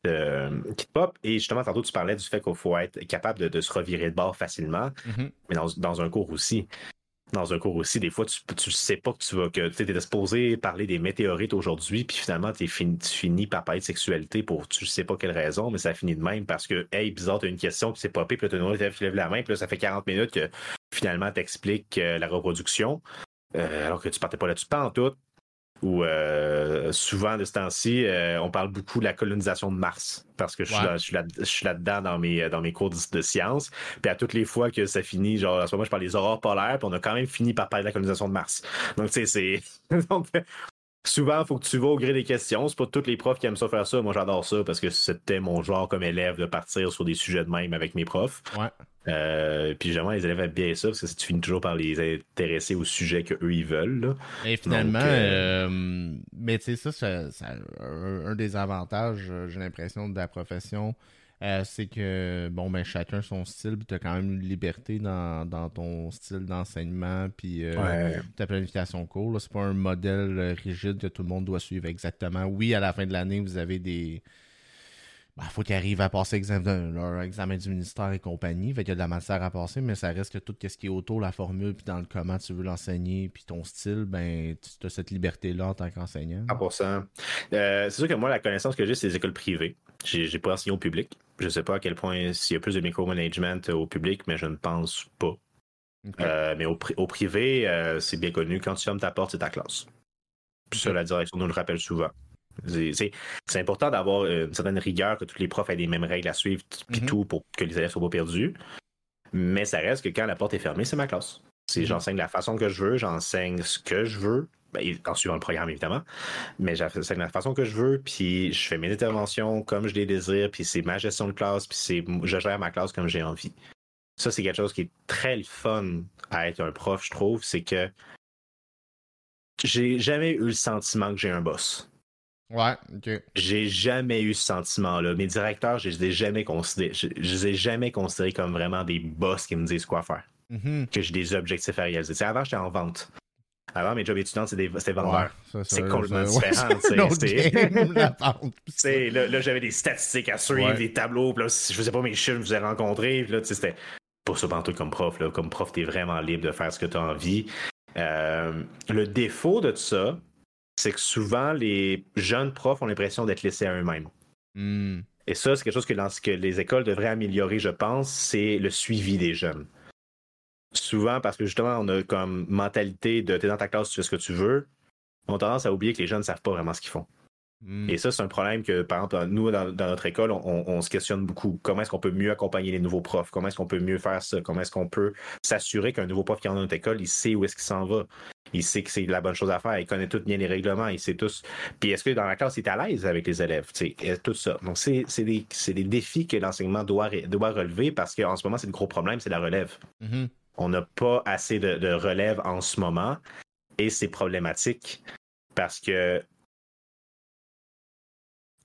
qui te pop. Et justement, tantôt, tu parlais du fait qu'il faut être capable de, se revirer de bord facilement, mm-hmm. mais dans, dans, un cours aussi dans un cours aussi, des fois, tu ne sais pas que tu vas que tu es supposé parler des météorites aujourd'hui, puis finalement, tu finis par parler de sexualité pour tu sais pas quelle raison, mais ça finit de même parce que, hey, bizarre, tu as une question, puis c'est popé, puis là, tu lèves la main, puis là, ça fait 40 minutes que finalement, tu expliques euh, la reproduction, euh, alors que tu partais pas là-dessus, pas en tout où euh, souvent de ce temps-ci, euh, on parle beaucoup de la colonisation de Mars parce que je suis, là, là, dedans dans mes, dans mes cours de, sciences. Puis à toutes les fois que ça finit, genre, à ce moment, je parle des aurores polaires, puis on a quand même fini par parler de la colonisation de Mars. Donc, tu sais, c'est. souvent, il faut que tu vas au gré des questions. C'est pas tous les profs qui aiment ça faire ça. Moi, j'adore ça parce que c'était mon genre comme élève de partir sur des sujets de même avec mes profs. Ouais. Euh, puis généralement, les élèves aiment bien ça parce que tu finis toujours par les intéresser au sujet qu'eux ils veulent. Et finalement, euh, euh, mais tu sais, ça, c'est un, des avantages, j'ai l'impression, de la profession. C'est que bon ben chacun son style, puis tu as quand même une liberté dans, ton style d'enseignement, puis ta planification cours. C'est pas un modèle rigide que tout le monde doit suivre exactement. Oui, à la fin de l'année, vous avez des, il ben, faut qu'ils arrivent à passer leur examen du ministère et compagnie. Fait qu'il y a de la matière à passer, mais ça reste que tout ce qui est autour, la formule, puis dans le comment tu veux l'enseigner, puis ton style, ben, tu as cette liberté-là en tant qu'enseignant. 100%. Euh, c'est sûr que moi, la connaissance que j'ai, c'est les écoles privées. J'ai pas enseigné au public. Je sais pas à quel point s'il y a plus de micromanagement au public, mais je ne pense pas. Euh, mais au, privé, euh, c'est bien connu. Quand tu fermes ta porte, c'est ta classe. Puis ça, la direction nous le rappelle souvent. C'est important d'avoir euh, une certaine rigueur, que tous les profs aient les mêmes règles à suivre, puis mhm. tout, pour que les élèves soient pas perdus. Mais ça reste que quand la porte est fermée, c'est ma classe. Mhm. J'enseigne la façon que je veux, j'enseigne ce que je veux, ben, en suivant le programme évidemment, mais j'enseigne la façon que je veux, puis je fais mes interventions comme je les désire, puis c'est ma gestion de classe, puis je gère ma classe comme j'ai envie. Ça, c'est quelque chose qui est très fun à être un prof, je trouve, c'est que j'ai jamais eu le sentiment que j'ai un boss. Ouais, ok. J'ai jamais eu ce sentiment-là. Mes directeurs, je les ai jamais considérés, je, les ai jamais considérés comme vraiment des boss qui me disent quoi faire. Mm-hmm. Que j'ai des objectifs à réaliser. avant, j'étais en vente. Avant, mes jobs étudiants, c'était vendeur. c'est complètement différent. là, j'avais des statistiques à suivre, des tableaux. Puis là, je faisais pas mes chiffres, je vous ai rencontré. Puis là, c'était pas ça tout comme prof. Là. Comme prof, t'es vraiment libre de faire ce que tu as envie. Euh, le défaut de tout ça, c'est que souvent, les jeunes profs ont l'impression d'être laissés à eux-mêmes. Hmm. Et ça, c'est quelque chose que, que, les écoles devraient améliorer, je pense, c'est le suivi des jeunes. Souvent parce que justement, on a comme mentalité de t'es dans ta classe, tu fais ce que tu veux, on a tendance à oublier que les jeunes ne savent pas vraiment ce qu'ils font. Hmm. Et ça, c'est un problème que, par exemple, nous, dans, notre école, on, se questionne beaucoup. Comment est-ce qu'on peut mieux accompagner les nouveaux profs? Comment est-ce qu'on peut mieux faire ça? Comment est-ce qu'on peut s'assurer qu'un nouveau prof qui est dans notre école, il sait où est-ce qu'il s'en va? Il sait que c'est la bonne chose à faire. Il connaît tout bien les règlements. Il sait tous. Puis est-ce que dans la classe, il est à l'aise avec les élèves? Tout ça. Donc, c'est des, des, défis que l'enseignement doit, doit relever parce qu'en ce moment, c'est le gros problème, c'est la relève. Mm-hmm. On n'a pas assez de relève en ce moment et c'est problématique parce que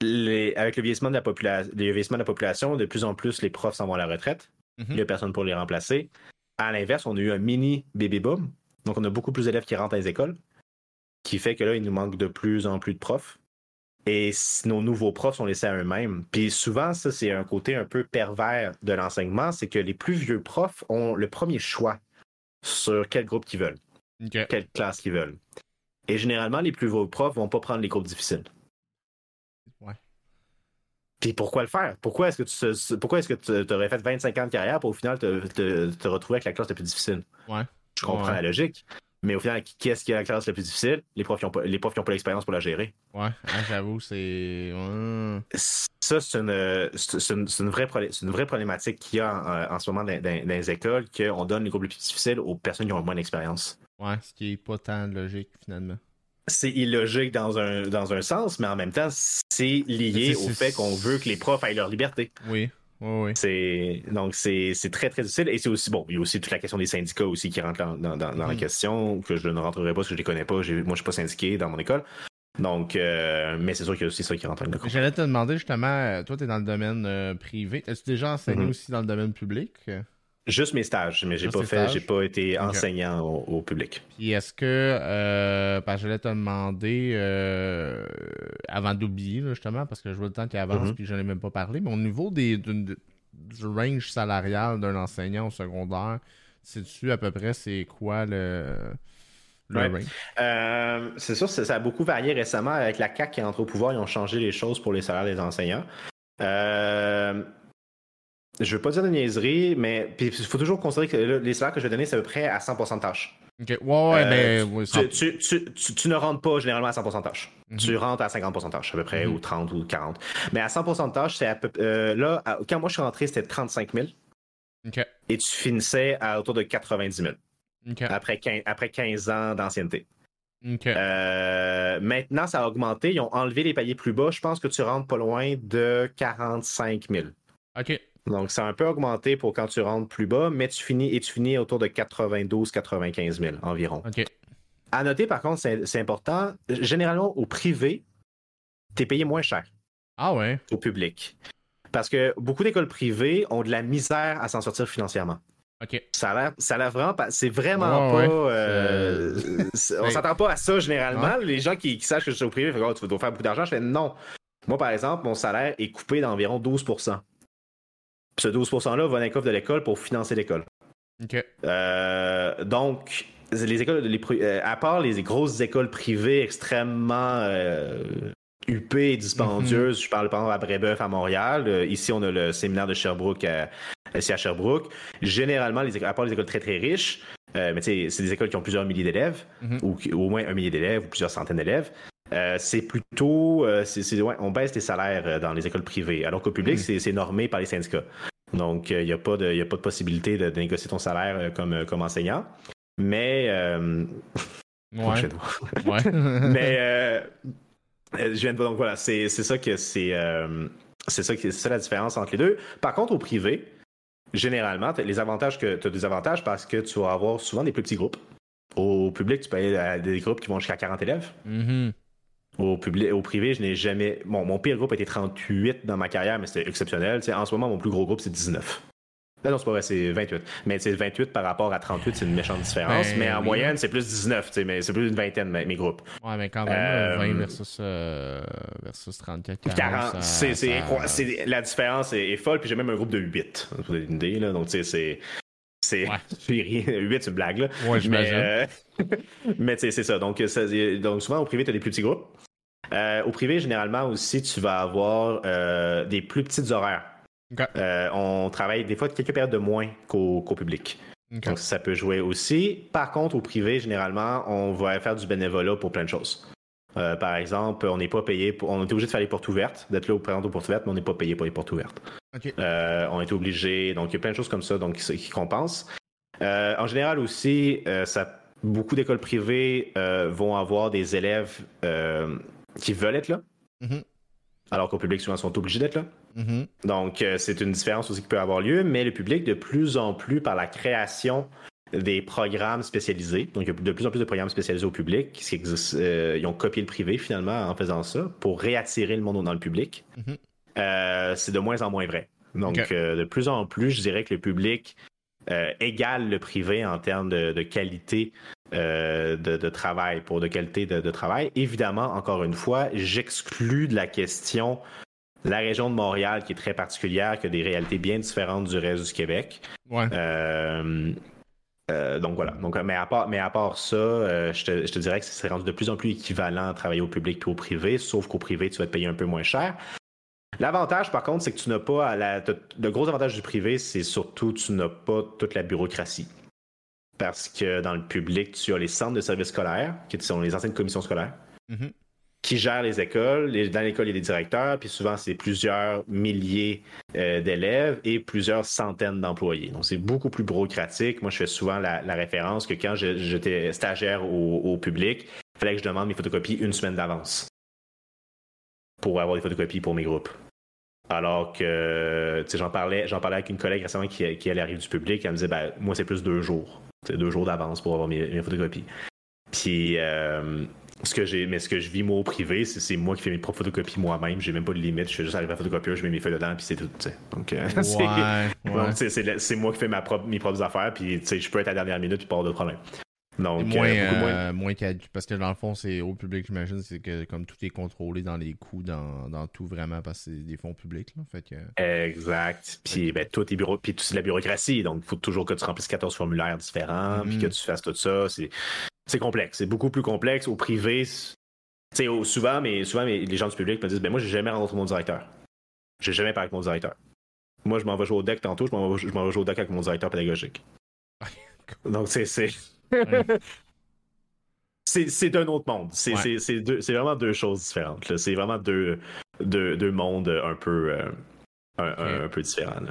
avec le vieillissement, de la de la population, de plus en plus, les profs s'en vont à la retraite. Mhm. Il n'y a personne pour les remplacer. À l'inverse, on a eu un mini baby boom. Donc, on a beaucoup plus d'élèves qui rentrent dans les écoles, qui fait que là, il nous manque de plus en plus de profs. Et nos nouveaux profs sont laissés à eux-mêmes. Puis souvent, ça, c'est un côté un peu pervers de l'enseignement, c'est que les plus vieux profs ont le premier choix sur quel groupe qu'ils veulent, quelle classe qu'ils veulent. Et généralement, les plus vieux profs vont pas prendre les groupes difficiles. Puis pourquoi le faire? Pourquoi est-ce que tu pourquoi est-ce que tu aurais fait 25 ans de carrière pour au final te, retrouver avec la classe la plus difficile? Ouais. Je comprends la logique. Mais au final, qui est-ce qui a la classe la plus difficile? Les profs qui n'ont pas, les profs qui ont pas l'expérience pour la gérer. Ouais, ah, j'avoue, c'est. Ça, c'est une, c'est une, vraie, une vraie problématique qu'il y a en, ce moment dans, les écoles, qu'on donne les groupes les plus difficiles aux personnes qui ont moins d'expérience. Ouais, ce qui est pas tant logique finalement c'est illogique dans un, dans un sens, mais en même temps, c'est lié au fait qu'on veut que les profs aient leur liberté. Oui. Oui, oui. C'est, donc, c'est, très, très utile. Et c'est aussi, bon, il y a aussi toute la question des syndicats aussi qui rentre dans, dans, la mm. question, que je ne rentrerai pas parce que je les connais pas. Moi, je suis pas syndiqué dans mon école. Donc, euh, mais c'est sûr qu'il y a aussi ça qui rentre en compte. J'allais te demander justement, euh, toi, tu es dans le domaine euh, privé. As-tu déjà enseigné mm-hmm. aussi dans le domaine public? Juste mes stages, mais j'ai pas fait, j'ai pas été enseignant au, public. Puis est-ce que, euh, parce que je voulais te demander, euh, avant d'oublier justement, parce que je vois le temps qui avance, mm-hmm. puis je n'en ai même pas parlé, mais au niveau des, du, range salarial d'un enseignant au secondaire, sais-tu à peu près c'est quoi le, range? Euh, c'est sûr, ça, ça, a beaucoup varié récemment avec la CAC qui est entrée au pouvoir, ils ont changé les choses pour les salaires des enseignants. Euh, je veux pas dire de niaiserie, mais il faut toujours considérer que les salaires que je vais donner, c'est à peu près à 100% de tâches. OK. Ouais, ouais, euh, mais. tu, tu, tu, ne rentres pas généralement à 100% de tâches. Mhm. Tu rentres à 50% de tâches, à peu près, mhm. ou 30 ou 40. Mais à 100% de tâches, c'est à peu euh, Là, quand moi je suis rentré, c'était 35 000. OK. Et tu finissais à autour de 90 000. OK. Après, 15, après 15 ans d'ancienneté. Euh, maintenant, ça a augmenté. Ils ont enlevé les paliers plus bas. Je pense que tu rentres pas loin de 45 000. OK. Donc, ça a un peu augmenté pour quand tu rentres plus bas, mais tu finis et tu finis autour de 92-95 000 environ. OK. À noter, par contre, c'est important, généralement, au privé, tu es payé moins cher. Ah ouais? Au public. Parce que beaucoup d'écoles privées ont de la misère à s'en sortir financièrement. OK. Ça a l'air vraiment pas. C'est vraiment pas. Euh, on s'attend pas à ça généralement. Les gens qui, sachent que je suis au privé, oh, tu dois faire beaucoup d'argent. Je fais non. Moi, par exemple, mon salaire est coupé d'environ 12 ce 12%-là va dans les coffre de l'école pour financer l'école. Euh, donc, les écoles, euh, à part les grosses écoles privées extrêmement euh, huppées et dispendieuses, mhm. je parle par exemple à Brébeuf à Montréal. ici, on a le séminaire de Sherbrooke à, à Sherbrooke. Généralement, les à part les écoles très très riches, mais c'est des écoles qui ont plusieurs milliers d'élèves, mhm. ou, au moins un millier d'élèves, ou plusieurs centaines d'élèves. Euh, c'est plutôt, euh, on baisse les salaires euh, dans les écoles privées, alors qu'au public, hmm. c'est normé par les syndicats. Donc, il n'y a, pas de, a pas de possibilité de, négocier ton salaire comme, comme enseignant. Mais. ouais. Mais. je viens de donc voilà, c'est ça que c'est. c'est ça, c'est ça la différence entre les deux. Par contre, au privé, généralement, les avantages que tu as des avantages parce que tu vas avoir souvent des plus petits groupes. Au public, tu peux aller à des groupes qui vont jusqu'à 40 élèves. Mm-hmm. Au, public, au privé, je n'ai jamais. Bon, mon pire groupe était 38 dans ma carrière, mais c'était exceptionnel. en ce moment, mon plus gros groupe, c'est 19. Non, non, c'est pas vrai, c'est 28. Mais c'est 28 par rapport à 38, c'est une méchante différence. Ben mais en moyenne, c'est plus 19, mais c'est plus d'une vingtaine, mes, mes, groupes. Ouais, mais quand même, 20 euh, versus, euh, versus 34, 40. c'est, la différence est, folle, puis j'ai même un groupe de 8. Vous avez une idée, là. Donc, tu sais, c'est. C'est ouais. 8, c'est une blague, là. Ouais, mais, euh, mais tu sais, c'est ça. Donc, ça. donc, souvent, au privé, tu as des plus petits groupes. Euh, au privé, généralement aussi, tu vas avoir euh, des plus petites horaires. Euh, on travaille des fois quelques périodes de moins qu'au public. Donc, ça peut jouer aussi. Par contre, au privé, généralement, on va faire du bénévolat pour plein de choses. Par exemple, on n'est pas payé pour, on est obligé de faire les portes ouvertes, d'être là au présent aux portes ouvertes, mais on n'est pas payé pour les portes ouvertes. On est obligé, donc il y a plein de choses comme ça donc, qui, compensent. En général aussi, ça, beaucoup d'écoles privées vont avoir des élèves qui veulent être là, mm-hmm. alors qu'au public, souvent, sont obligés d'être là. Mm-hmm. Donc, c'est une différence aussi qui peut avoir lieu, mais le public, de plus en plus, par la création des programmes spécialisés. Donc, il y a de plus en plus de programmes spécialisés au public. Qui euh, ils ont copié le privé, finalement, en faisant ça, pour réattirer le monde dans le public. Mm-hmm. Euh, c'est de moins en moins vrai. Donc, euh, de plus en plus, je dirais que le public égale le privé en termes de, qualité de, travail, pour de qualité de, travail. Évidemment, encore une fois, j'exclus de la question la région de Montréal, qui est très particulière, qui a des réalités bien différentes du reste du Québec. Ouais. Euh, donc voilà. Donc, mais, à part, mais à part ça, euh, je, te, dirais que c'est rendu de plus en plus équivalent à travailler au public puis au privé, sauf qu'au privé, tu vas te payer un peu moins cher. L'avantage, par contre, c'est que tu n'as pas la. Le gros avantage du privé, c'est surtout que tu n'as pas toute la bureaucratie. Parce que dans le public, tu as les centres de services scolaires, qui sont les anciennes commissions scolaires. Mm-hmm qui gère les écoles. Dans l'école, il y a des directeurs, puis souvent, c'est plusieurs milliers euh, d'élèves et plusieurs centaines d'employés. Donc, c'est beaucoup plus bureaucratique. Moi, je fais souvent la, référence que quand j'étais stagiaire au, public, il fallait que je demande mes photocopies une semaine d'avance pour avoir des photocopies pour mes groupes. Alors que, tu sais, j'en parlais, j'en parlais avec une collègue récemment qui, qui allait du public, elle me disait, ben, moi, c'est plus deux jours. C'est deux jours d'avance pour avoir mes, photocopies. Puis, euh, ce que j'ai, mais ce que je vis moi au privé, c'est, moi qui fais mes propres photocopies moi-même. J'ai même pas de limite. Je fais juste arriver à la je mets mes feuilles dedans, puis c'est tout. Donc, euh, c'est, moi qui fais ma propre, mes propres affaires, puis je peux être à la dernière minute, puis pas avoir de problème. Donc, moins, euh, moins... Euh, parce que dans le fond, c'est au public, j'imagine, c'est que comme tout est contrôlé dans les coûts, dans, dans tout vraiment, parce que c'est des fonds publics. Là, fait que... Exact. Puis ben, tout est bureau, puis tout c'est de la bureaucratie. Donc, il faut toujours que tu remplisses 14 formulaires différents, puis que mm-hmm. tu fasses tout ça. C'est c'est complexe. C'est beaucoup plus complexe. Au privé, au, souvent, mais souvent les gens du public me disent ben moi, j'ai jamais rencontré mon directeur. J'ai jamais parlé avec mon directeur. Moi, je m'en vais jouer au deck tantôt, je m'en vais, jouer au deck avec mon directeur pédagogique. Donc, c'est. C'est c'est un autre monde. C'est vraiment deux choses différentes. C'est vraiment deux, deux, mondes un peu, euh, un, peu différents.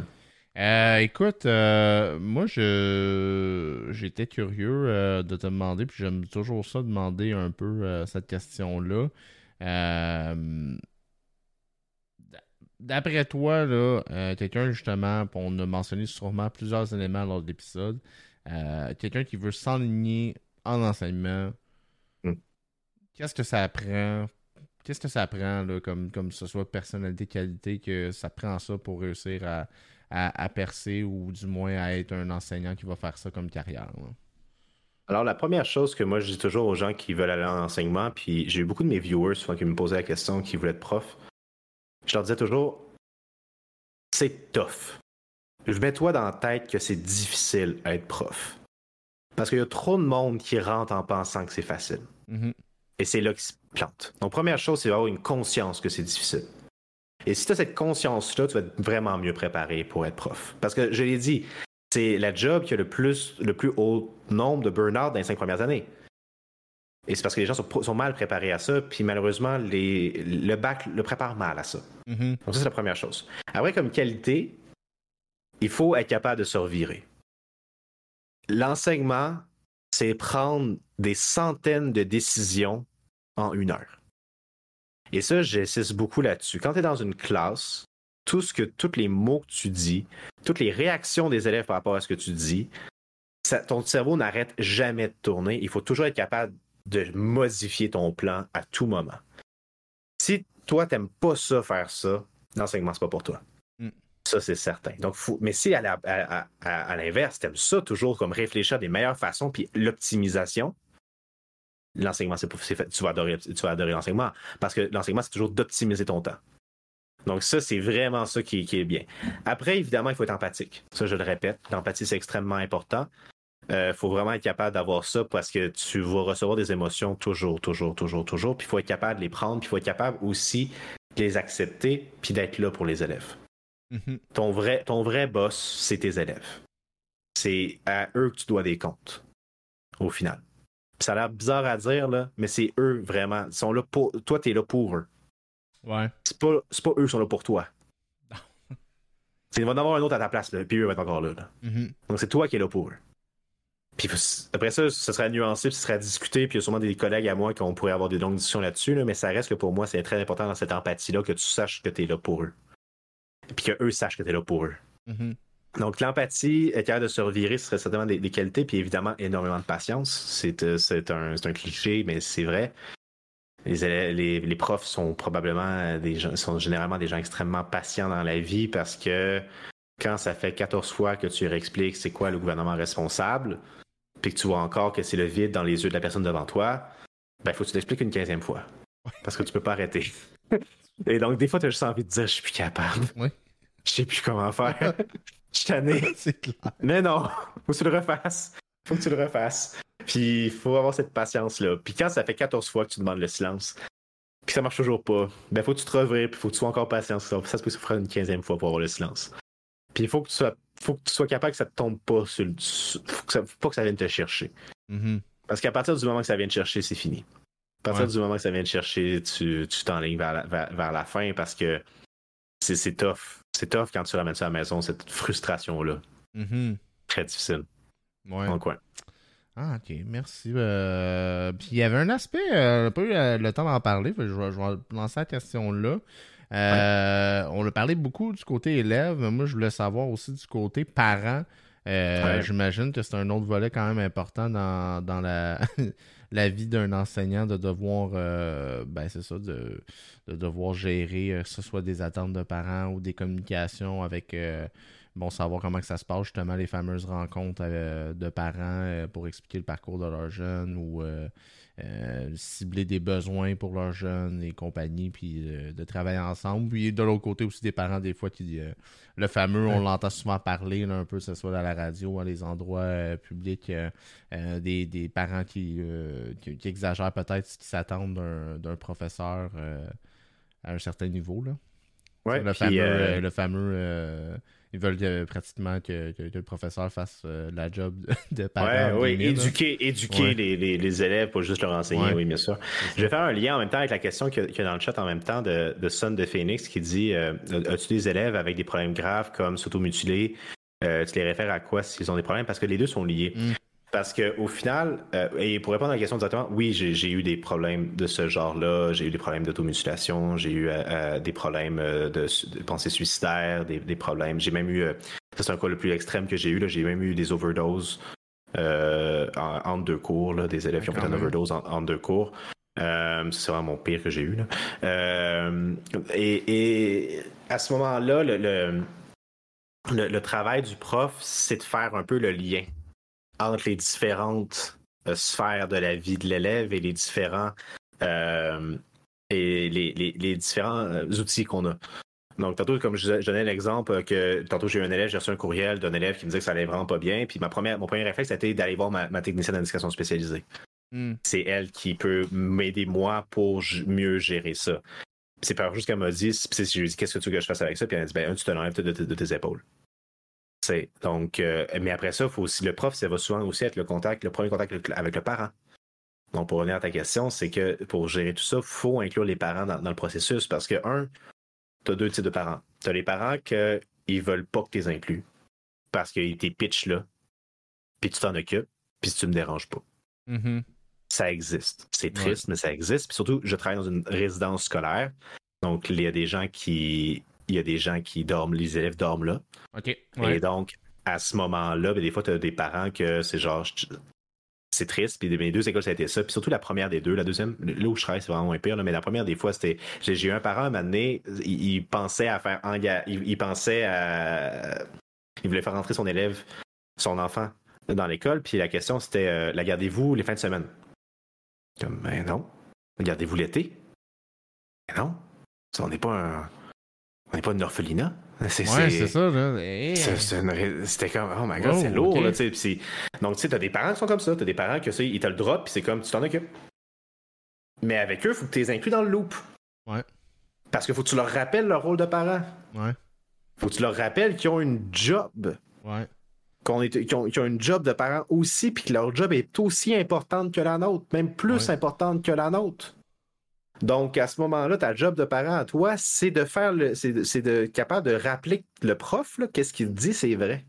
Euh, écoute, euh, moi, je j'étais curieux de te demander, puis j'aime toujours ça demander un peu cette question-là. D'après toi, là, quelqu'un justement, on a mentionné sûrement plusieurs éléments lors de l'épisode, quelqu'un qui veut s'enligner en enseignement, hmm. qu'est-ce que ça apprend Qu'est-ce que ça prend, là, comme, comme ce soit personnalité, qualité, que ça prend ça pour réussir à, à, percer ou du moins à être un enseignant qui va faire ça comme carrière? Alors, la première chose que moi je dis toujours aux gens qui veulent aller en enseignement, puis j'ai eu beaucoup de mes viewers souvent qui me posaient la question, qui voulaient être prof, je leur disais toujours, c'est tough. Je mets-toi dans la tête que c'est difficile à être prof. Parce qu'il y a trop de monde qui rentre en pensant que c'est facile. Mm-hmm. Et c'est là qu'ils se plantent. Donc, première chose, c'est d'avoir une conscience que c'est difficile. Et si tu as cette conscience-là, tu vas être vraiment mieux préparé pour être prof. Parce que je l'ai dit, c'est la job qui a le plus, le plus haut nombre de burn-out dans les cinq premières années. Et c'est parce que les gens sont, mal préparés à ça, puis malheureusement, le bac le prépare mal à ça. Mm-hmm. Donc ça, c'est la première chose. Après, comme qualité, il faut être capable de se revirer. L'enseignement, c'est prendre des centaines de décisions en une heure. Et ça, j'insiste beaucoup là-dessus. Quand tu es dans une classe, tout ce que, tous les mots que tu dis, toutes les réactions des élèves par rapport à ce que tu dis, ton cerveau n'arrête jamais de tourner. Il faut toujours être capable de modifier ton plan à tout moment. Si toi, t'aimes pas ça, faire ça, l'enseignement, c'est pas pour toi. Ça, c'est certain. Donc, Mais si à, l'inverse, t'aimes ça toujours comme réfléchir à des meilleures façons, puis l'optimisation, l'enseignement, c'est fait, tu vas adorer, tu vas adorer l'enseignement. Parce que l'enseignement, c'est toujours d'optimiser ton temps. Donc, ça, c'est vraiment ça qui, est bien. Après, évidemment, il faut être empathique. Ça, je le répète. L'empathie, c'est extrêmement important. Il euh, faut vraiment être capable d'avoir ça parce que tu vas recevoir des émotions toujours, toujours, toujours, toujours. Puis il faut être capable de les prendre. Puis il faut être capable aussi de les accepter. Puis d'être là pour les élèves. Mm-hmm. ton, vrai, ton vrai boss, c'est tes élèves. c'est à eux que tu dois des comptes, au final. ça a l'air bizarre à dire, là, mais c'est eux vraiment. Ils sont là pour... Toi, tu es là pour eux. Ouais. C'est pas, pas eux qui sont là pour toi. Il va en avoir un autre à ta place, là, puis eux vont être encore là. Mm-hmm. Donc c'est toi qui es là pour eux. Puis après ça, ce serait nuancé, ce serait discuté, puis il y a sûrement des collègues à moi qui pourrait avoir des longues discussions là-dessus, mais ça reste que pour moi, c'est très important dans cette empathie-là que tu saches que tu es là pour eux. Puis qu'eux sachent que tu es là pour eux. Mm-hmm. Donc l'empathie, être capable de se revirer, ce serait certainement des, qualités, puis évidemment énormément de patience. C'est euh, un, un, cliché, mais c'est vrai. Les, les, les, profs sont probablement des gens, sont généralement des gens extrêmement patients dans la vie parce que quand ça fait 14 fois que tu leur expliques c'est quoi le gouvernement responsable, puis que tu vois encore que c'est le vide dans les yeux de la personne devant toi, ben faut que tu l'expliques une quinzième fois. Parce que tu peux pas arrêter. Et donc, des fois, tu as juste envie de dire je suis plus capable. Oui. Je sais plus comment faire. Je suis tanné. Mais non, faut que tu le refasses. Faut que tu le refasses. Puis il faut avoir cette patience-là. Puis quand ça fait 14 fois que tu demandes le silence, puis ça marche toujours pas, ben faut que tu te revires, puis faut que tu sois encore patient. Ça se peut que ça fera une quinzième fois pour avoir le silence. Puis il faut que tu sois, faut que tu sois capable que ça te tombe pas sur le. Faut, que ça, faut pas que ça vienne te chercher. Mm-hmm. Parce qu'à partir du moment que ça vient te chercher, c'est fini. À partir du moment que ça vient te chercher, tu t'enlignes vers, la, vers, la fin parce que c'est tough. C'est tough quand tu ramènes ça à la maison, cette frustration-là. Mm-hmm. Très difficile. Ouais. Donc, ouais. Ah, ok, merci. Euh, puis il y avait un aspect, euh, on n'a pas eu euh, le temps d'en parler, je vais, je vais lancer la question là. On a parlé beaucoup du côté élève, mais moi je voulais savoir aussi du côté parent. J'imagine que c'est un autre volet quand même important dans, dans la, la vie d'un enseignant de devoir, ben c'est ça, de, de, devoir gérer, que ce soit des attentes de parents ou des communications avec bon, savoir comment ça se passe, justement, les fameuses rencontres euh, de parents euh, pour expliquer le parcours de leurs jeunes ou euh, cibler des besoins pour leurs jeunes et compagnie, puis de travailler ensemble. Puis de l'autre côté aussi des parents, des fois, qui le fameux, on l'entend souvent parler, un peu, que ce soit dans la radio, à les endroits publics, des, des, parents qui, qui, exagèrent peut-être ce qu'ils s'attendent d'un professeur à un certain niveau. Là. le, fameux, le fameux ils veulent pratiquement que, le professeur fasse euh, la job de, parent. oui, éduquer, éduquer les, élèves, pas juste leur enseigner, oui, bien sûr. Je vais faire un lien en même temps avec la question qu'il y, a dans le chat en même temps de, de Son de Phoenix qui dit euh, As-tu des élèves avec des problèmes graves comme s'automutiler euh, Tu les réfères à quoi s'ils ont des problèmes? Parce que les deux sont liés. Mm. Parce qu'au final, euh, et pour répondre à la question directement, oui, j'ai eu des problèmes de ce genre-là. J'ai eu des problèmes d'automutilation, j'ai eu euh, euh, des problèmes de, de pensée suicidaire, des, problèmes. J'ai même eu, c'est un cas le plus extrême que j'ai eu, j'ai même eu des overdoses en, deux cours, là, des élèves qui ont fait une overdose en, deux cours. c'est vraiment mon pire que j'ai eu. Et, à ce moment-là, le, le travail du prof, c'est de faire un peu le lien entre les différentes euh, sphères de la vie de l'élève et les différents euh, et les, les, différents euh, outils qu'on a. Donc, tantôt, comme je, donnais l'exemple que tantôt j'ai eu un élève, j'ai reçu un courriel d'un élève qui me disait que ça allait vraiment pas bien. Puis ma première, mon premier réflexe, c'était d'aller voir ma, technicienne d'éducation spécialisée. Hmm. C'est elle qui peut m'aider moi pour mieux gérer ça. C'est par juste qu'elle m'a dit, puis je lui ai dit, qu'est-ce que tu veux que je fasse avec ça? Puis elle m'a dit, ben, un, tu te l'enlèves de, tes épaules donc, euh, mais après ça, faut aussi le prof, ça va souvent aussi être le contact, le premier contact avec le parent. Donc, pour revenir à ta question, c'est que pour gérer tout ça, il faut inclure les parents dans, le processus parce que, un, tu as deux types de parents. Tu as les parents qui ne veulent pas que tu les inclues parce qu'ils t'es pitch là, puis tu t'en occupes, puis tu me déranges pas. Mm-hmm. Ça existe. C'est triste, mais ça existe. Puis surtout, je travaille dans une résidence scolaire. Donc, il y a des gens qui il y a des gens qui dorment, les élèves dorment là. OK. Et donc, à ce moment-là, ben, des fois, tu as des parents que c'est genre, c'est triste. Puis mes deux écoles, ça a été ça. Puis surtout la première des deux. La deuxième, là où je travaille, c'est vraiment moins pire. mais la première des fois, c'était. J'ai eu un parent à un moment donné, il, pensait à faire. Il, pensait à. Il voulait faire rentrer son élève, son enfant, dans l'école. Puis la question, c'était euh, la gardez-vous les fins de semaine? Comme, ben non. Gardez-vous l'été? Ben non. On n'est pas un on n'est pas une orphelinat. C'est, ouais, c'est ça, là. C'était comme, oh my god, c'est lourd, là, tu sais. Donc, tu sais, t'as des parents qui sont comme ça. T'as des parents que, ça, ils te le drop, puis c'est comme, tu t'en occupes. Mais avec eux, il faut que tu les inclues dans le loop. Ouais. Parce qu'il faut que tu leur rappelles leur rôle de parent. Ouais. Faut que tu leur rappelles qu'ils ont une job. Ouais. qu'on est, qui, ont, une job de parent aussi, puis que leur job est aussi importante que la nôtre, même plus importante que la nôtre. Donc, à ce moment-là, ta job de parent à toi, c'est de faire le. C'est de capable de rappeler le prof, qu'est-ce qu'il dit, c'est vrai.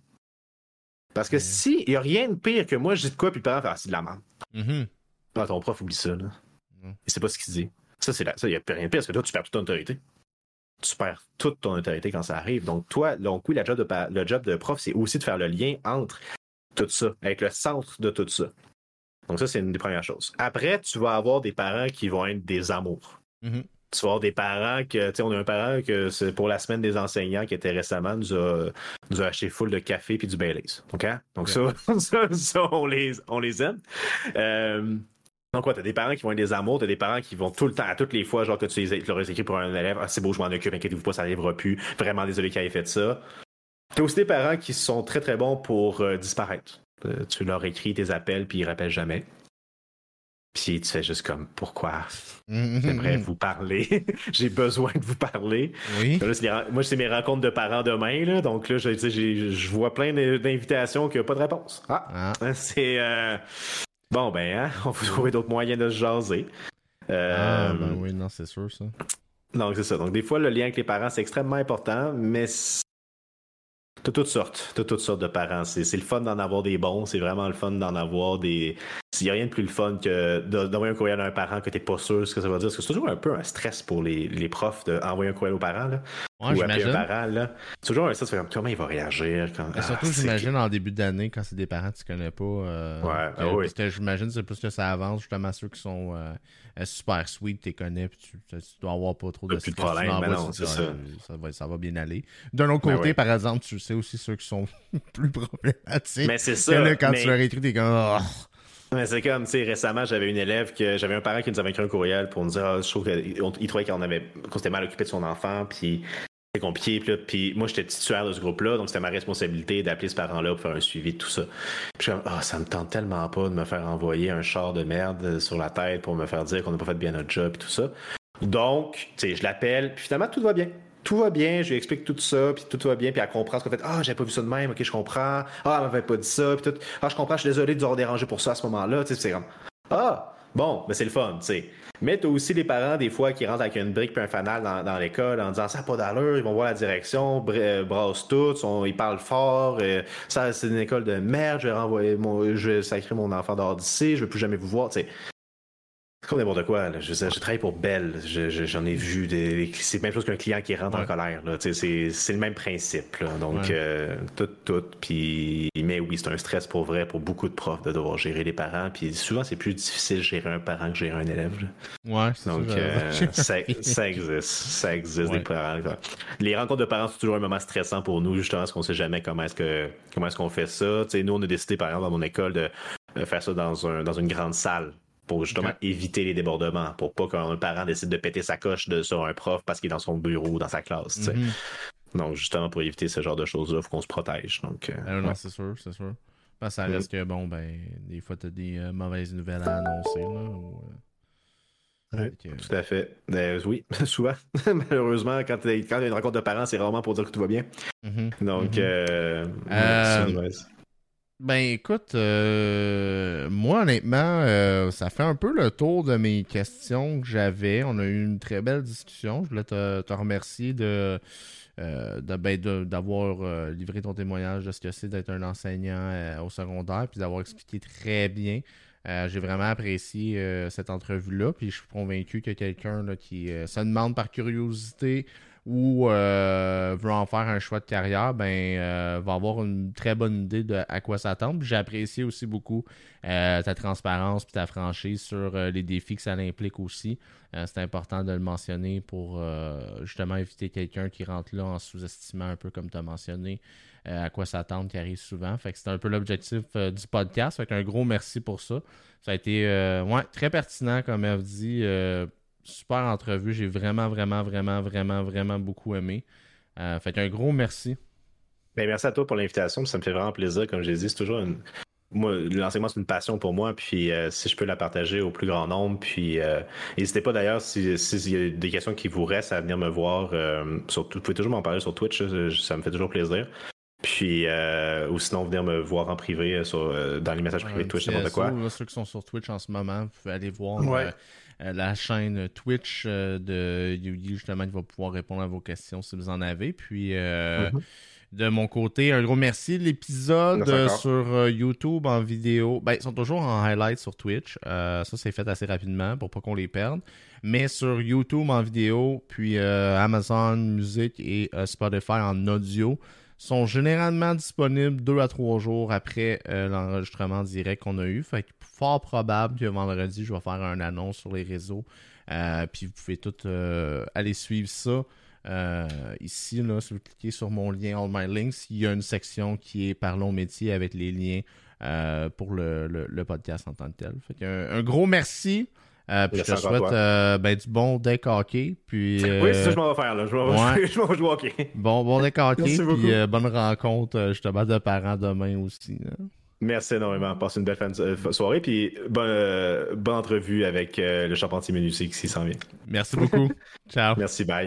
Parce que si il n'y a rien de pire que moi, je dis de quoi, puis le parent fait Ah, c'est de la merde. Ah, ton prof oublie ça, là. Mm. Il sait pas ce qu'il dit. Ça, c'est ça, il n'y a rien de pire parce que toi, tu perds toute ton autorité. Tu perds toute ton autorité quand ça arrive. Donc, toi, donc oui, la job de, le job de prof, c'est aussi de faire le lien entre tout ça, avec le centre de tout ça. Donc, ça, c'est une des premières choses. Après, tu vas avoir des parents qui vont être des amours. Mm-hmm. Tu vas avoir des parents que, tu sais, on a un parent que c'est pour la semaine des enseignants qui était récemment, nous a, nous a acheté full de café puis du Baileys. OK? Donc, ça, ça, on, les, on les aime. Euh, donc, quoi, t'as des parents qui vont être des amours, t'as des parents qui vont tout le temps, à toutes les fois, genre que tu, les, leur as écrit pour un élève, ah, c'est beau, je m'en occupe, inquiétez-vous pas, ça n'arrivera plus. Vraiment désolé qu'il ait fait ça. T'as aussi des parents qui sont très très bons pour euh, disparaître. Euh, tu leur écris tes appels, puis ils rappellent jamais. Puis tu fais juste comme pourquoi? J'aimerais vous parler. J'ai besoin de vous parler. Oui. moi, c'est mes rencontres de parents demain. Là, donc là, je, je vois plein d'invitations qui n'ont pas de réponse. Ah, ah. c'est. Euh, bon, ben, hein, on va trouver d'autres moyens de se jaser. ah, ben oui, non, c'est sûr, ça. Donc, c'est ça. Donc, des fois, le lien avec les parents, c'est extrêmement important, mais de toutes sortes, de toutes sortes de parents. C'est le fun d'en avoir des bons, c'est vraiment le fun d'en avoir des. Il n'y a rien de plus le fun que d'envoyer un courriel à un parent que tu pas sûr ce que ça va dire. Parce que c'est toujours un peu un stress pour les, les profs d'envoyer un courriel aux parents. Là, ou appeler un parent. Là. C'est toujours un stress, comme comment il va réagir. Quand... Ah, surtout, j'imagine, en début d'année, quand c'est des parents que tu connais pas. Euh, ouais, ah oui. J'imagine c'est plus que ça avance, justement, ceux qui sont. Euh, super sweet, tu connais, puis tu, dois avoir pas trop de Plus de problème, mais non, c'est ça. Ça va, bien aller. D'un autre ben côté, par exemple, tu sais aussi ceux qui sont plus problématiques. Mais c'est ça. quand tu leur écris, t'es comme. Oh. Mais c'est comme, tu sais, récemment, j'avais une élève que j'avais un parent qui nous avait écrit un courriel pour nous dire, ah, je trouve qu'il trouvait qu'on avait, qu'on s'était mal occupé de son enfant, puis c'est compliqué. Puis, puis moi, j'étais titulaire de ce groupe-là, donc c'était ma responsabilité d'appeler ce parent-là pour faire un suivi de tout ça. Puis comme, ah, ça me tente tellement pas de me faire envoyer un char de merde sur la tête pour me faire dire qu'on n'a pas fait bien notre job et tout ça. Donc, tu sais, je l'appelle, puis finalement, tout va bien. Tout va bien, je lui explique tout ça, puis tout va bien, puis elle comprend ce qu'on fait. Ah, j'avais pas vu ça de même, ok, je comprends. Ah, elle m'avait pas dit ça, puis tout. Ah, je comprends, je suis désolé de vous avoir dérangé pour ça à ce moment-là. Tu sais, c'est comme, ah, bon, ben c'est le fun, tu sais. Mais t'as aussi les parents, des fois, qui rentrent avec une brique et un fanal dans, l'école en disant ça pas d'allure, ils vont voir la direction, euh, brassent tout, ils parlent fort, euh, ça c'est une école de merde, je vais renvoyer mon, je vais sacrer mon enfant dehors d'ici, je veux plus jamais vous voir. sais comme n'importe quoi. Là. Je, je, travaille pour Bell. J'en ai vu des. C'est la même chose qu'un client qui rentre en colère. C'est le même principe. Là. Donc, euh, tout, tout. Puis, mais oui, c'est un stress pour vrai pour beaucoup de profs de devoir gérer les parents. Puis souvent, c'est plus difficile de gérer un parent que gérer un élève. Ouais, Donc, euh, ça, ça, existe. Ça existe, des parents. Les rencontres de parents, c'est toujours un moment stressant pour nous, justement, parce qu'on sait jamais comment est-ce que comment est-ce qu'on fait ça. nous, on a décidé, par exemple, dans mon école, de faire ça dans, un, dans une grande salle pour justement éviter les débordements, pour pas qu'un parent décide de péter sa coche de, sur un prof parce qu'il est dans son bureau ou dans sa classe. Mm-hmm. Donc, justement, pour éviter ce genre de choses-là, il faut qu'on se protège. Donc, euh, ah non, c'est sûr, c'est sûr. Parce que ça reste que, bon, ben, des fois, tu as des euh, mauvaises nouvelles à annoncer. Là, euh, Tout à fait. oui, souvent. Malheureusement, quand, il y a une rencontre de parents, c'est rarement pour dire que tout va bien. Mm-hmm. Donc, mm-hmm. Ben écoute, euh, moi honnêtement, euh, ça fait un peu le tour de mes questions que j'avais. On a eu une très belle discussion. Je voulais te, remercier euh, ben, d'avoir livré ton témoignage de ce que c'est d'être un enseignant au secondaire, puis d'avoir expliqué très bien. J'ai vraiment apprécié cette entrevue-là, puis je suis convaincu que quelqu'un qui se demande par curiosité ou euh, en faire un choix de carrière, ben euh, va avoir une très bonne idée de à quoi s'attendre. J'ai apprécié aussi beaucoup euh, ta transparence et ta franchise sur les défis que ça implique aussi. c'est important de le mentionner pour justement éviter quelqu'un qui rentre là en sous-estimant un peu comme tu as mentionné à quoi s'attendre qui arrive souvent. Fait que c'est un peu l'objectif du podcast. Fait un gros merci pour ça. Ça a été ouais, très pertinent, comme elle dit super entrevue. J'ai vraiment, vraiment, vraiment, vraiment, vraiment beaucoup aimé. Euh, fait un gros merci. Ben, merci à toi pour l'invitation. Ça me fait vraiment plaisir. Comme je l'ai dit, c'est toujours une. Moi, l'enseignement, c'est une passion pour moi. Puis euh, si je peux la partager au plus grand nombre. Puis euh, n'hésitez pas d'ailleurs, s'il si, y a des questions qui vous restent à venir me voir, surtout, vous pouvez toujours m'en parler sur Twitch. Ça me fait toujours plaisir. Puis, ou sinon, venir me voir en privé sur, dans les messages privés de Twitch, n'importe quoi. ceux qui sont sur Twitch en ce moment, vous pouvez aller voir la chaîne Twitch de Yugi, justement, qui va pouvoir répondre à vos questions si vous en avez. Puis, mm-hmm de mon côté. Un gros merci. L'épisode euh, sur euh, YouTube en vidéo, ben, ils sont toujours en highlight sur Twitch. Euh, ça, c'est fait assez rapidement pour pas qu'on les perde. Mais sur YouTube en vidéo, puis Amazon Music et Spotify en audio sont généralement disponibles deux à trois jours après l'enregistrement direct qu'on a eu. Fait que fort probable que vendredi, je vais faire un annonce sur les réseaux. puis vous pouvez tout aller suivre ça. Euh, ici, là, si vous cliquez sur mon lien All My Links, il y a une section qui est Parlons métier avec les liens euh, pour le, podcast en tant que tel. Fait un, gros merci. Euh, puis je te souhaite ben, du bon deck hockey. Puis, oui, c'est ça que je m'en vais faire. Là. Je vais ouais. jouer hockey. Bon, bon deck hockey. puis bonne rencontre justement de parents demain aussi. Merci énormément. Passe une belle fin de soirée. Puis bonne, bonne entrevue avec le charpentier Menuisier qui s'en vient. Merci beaucoup. Ciao. Merci. Bye.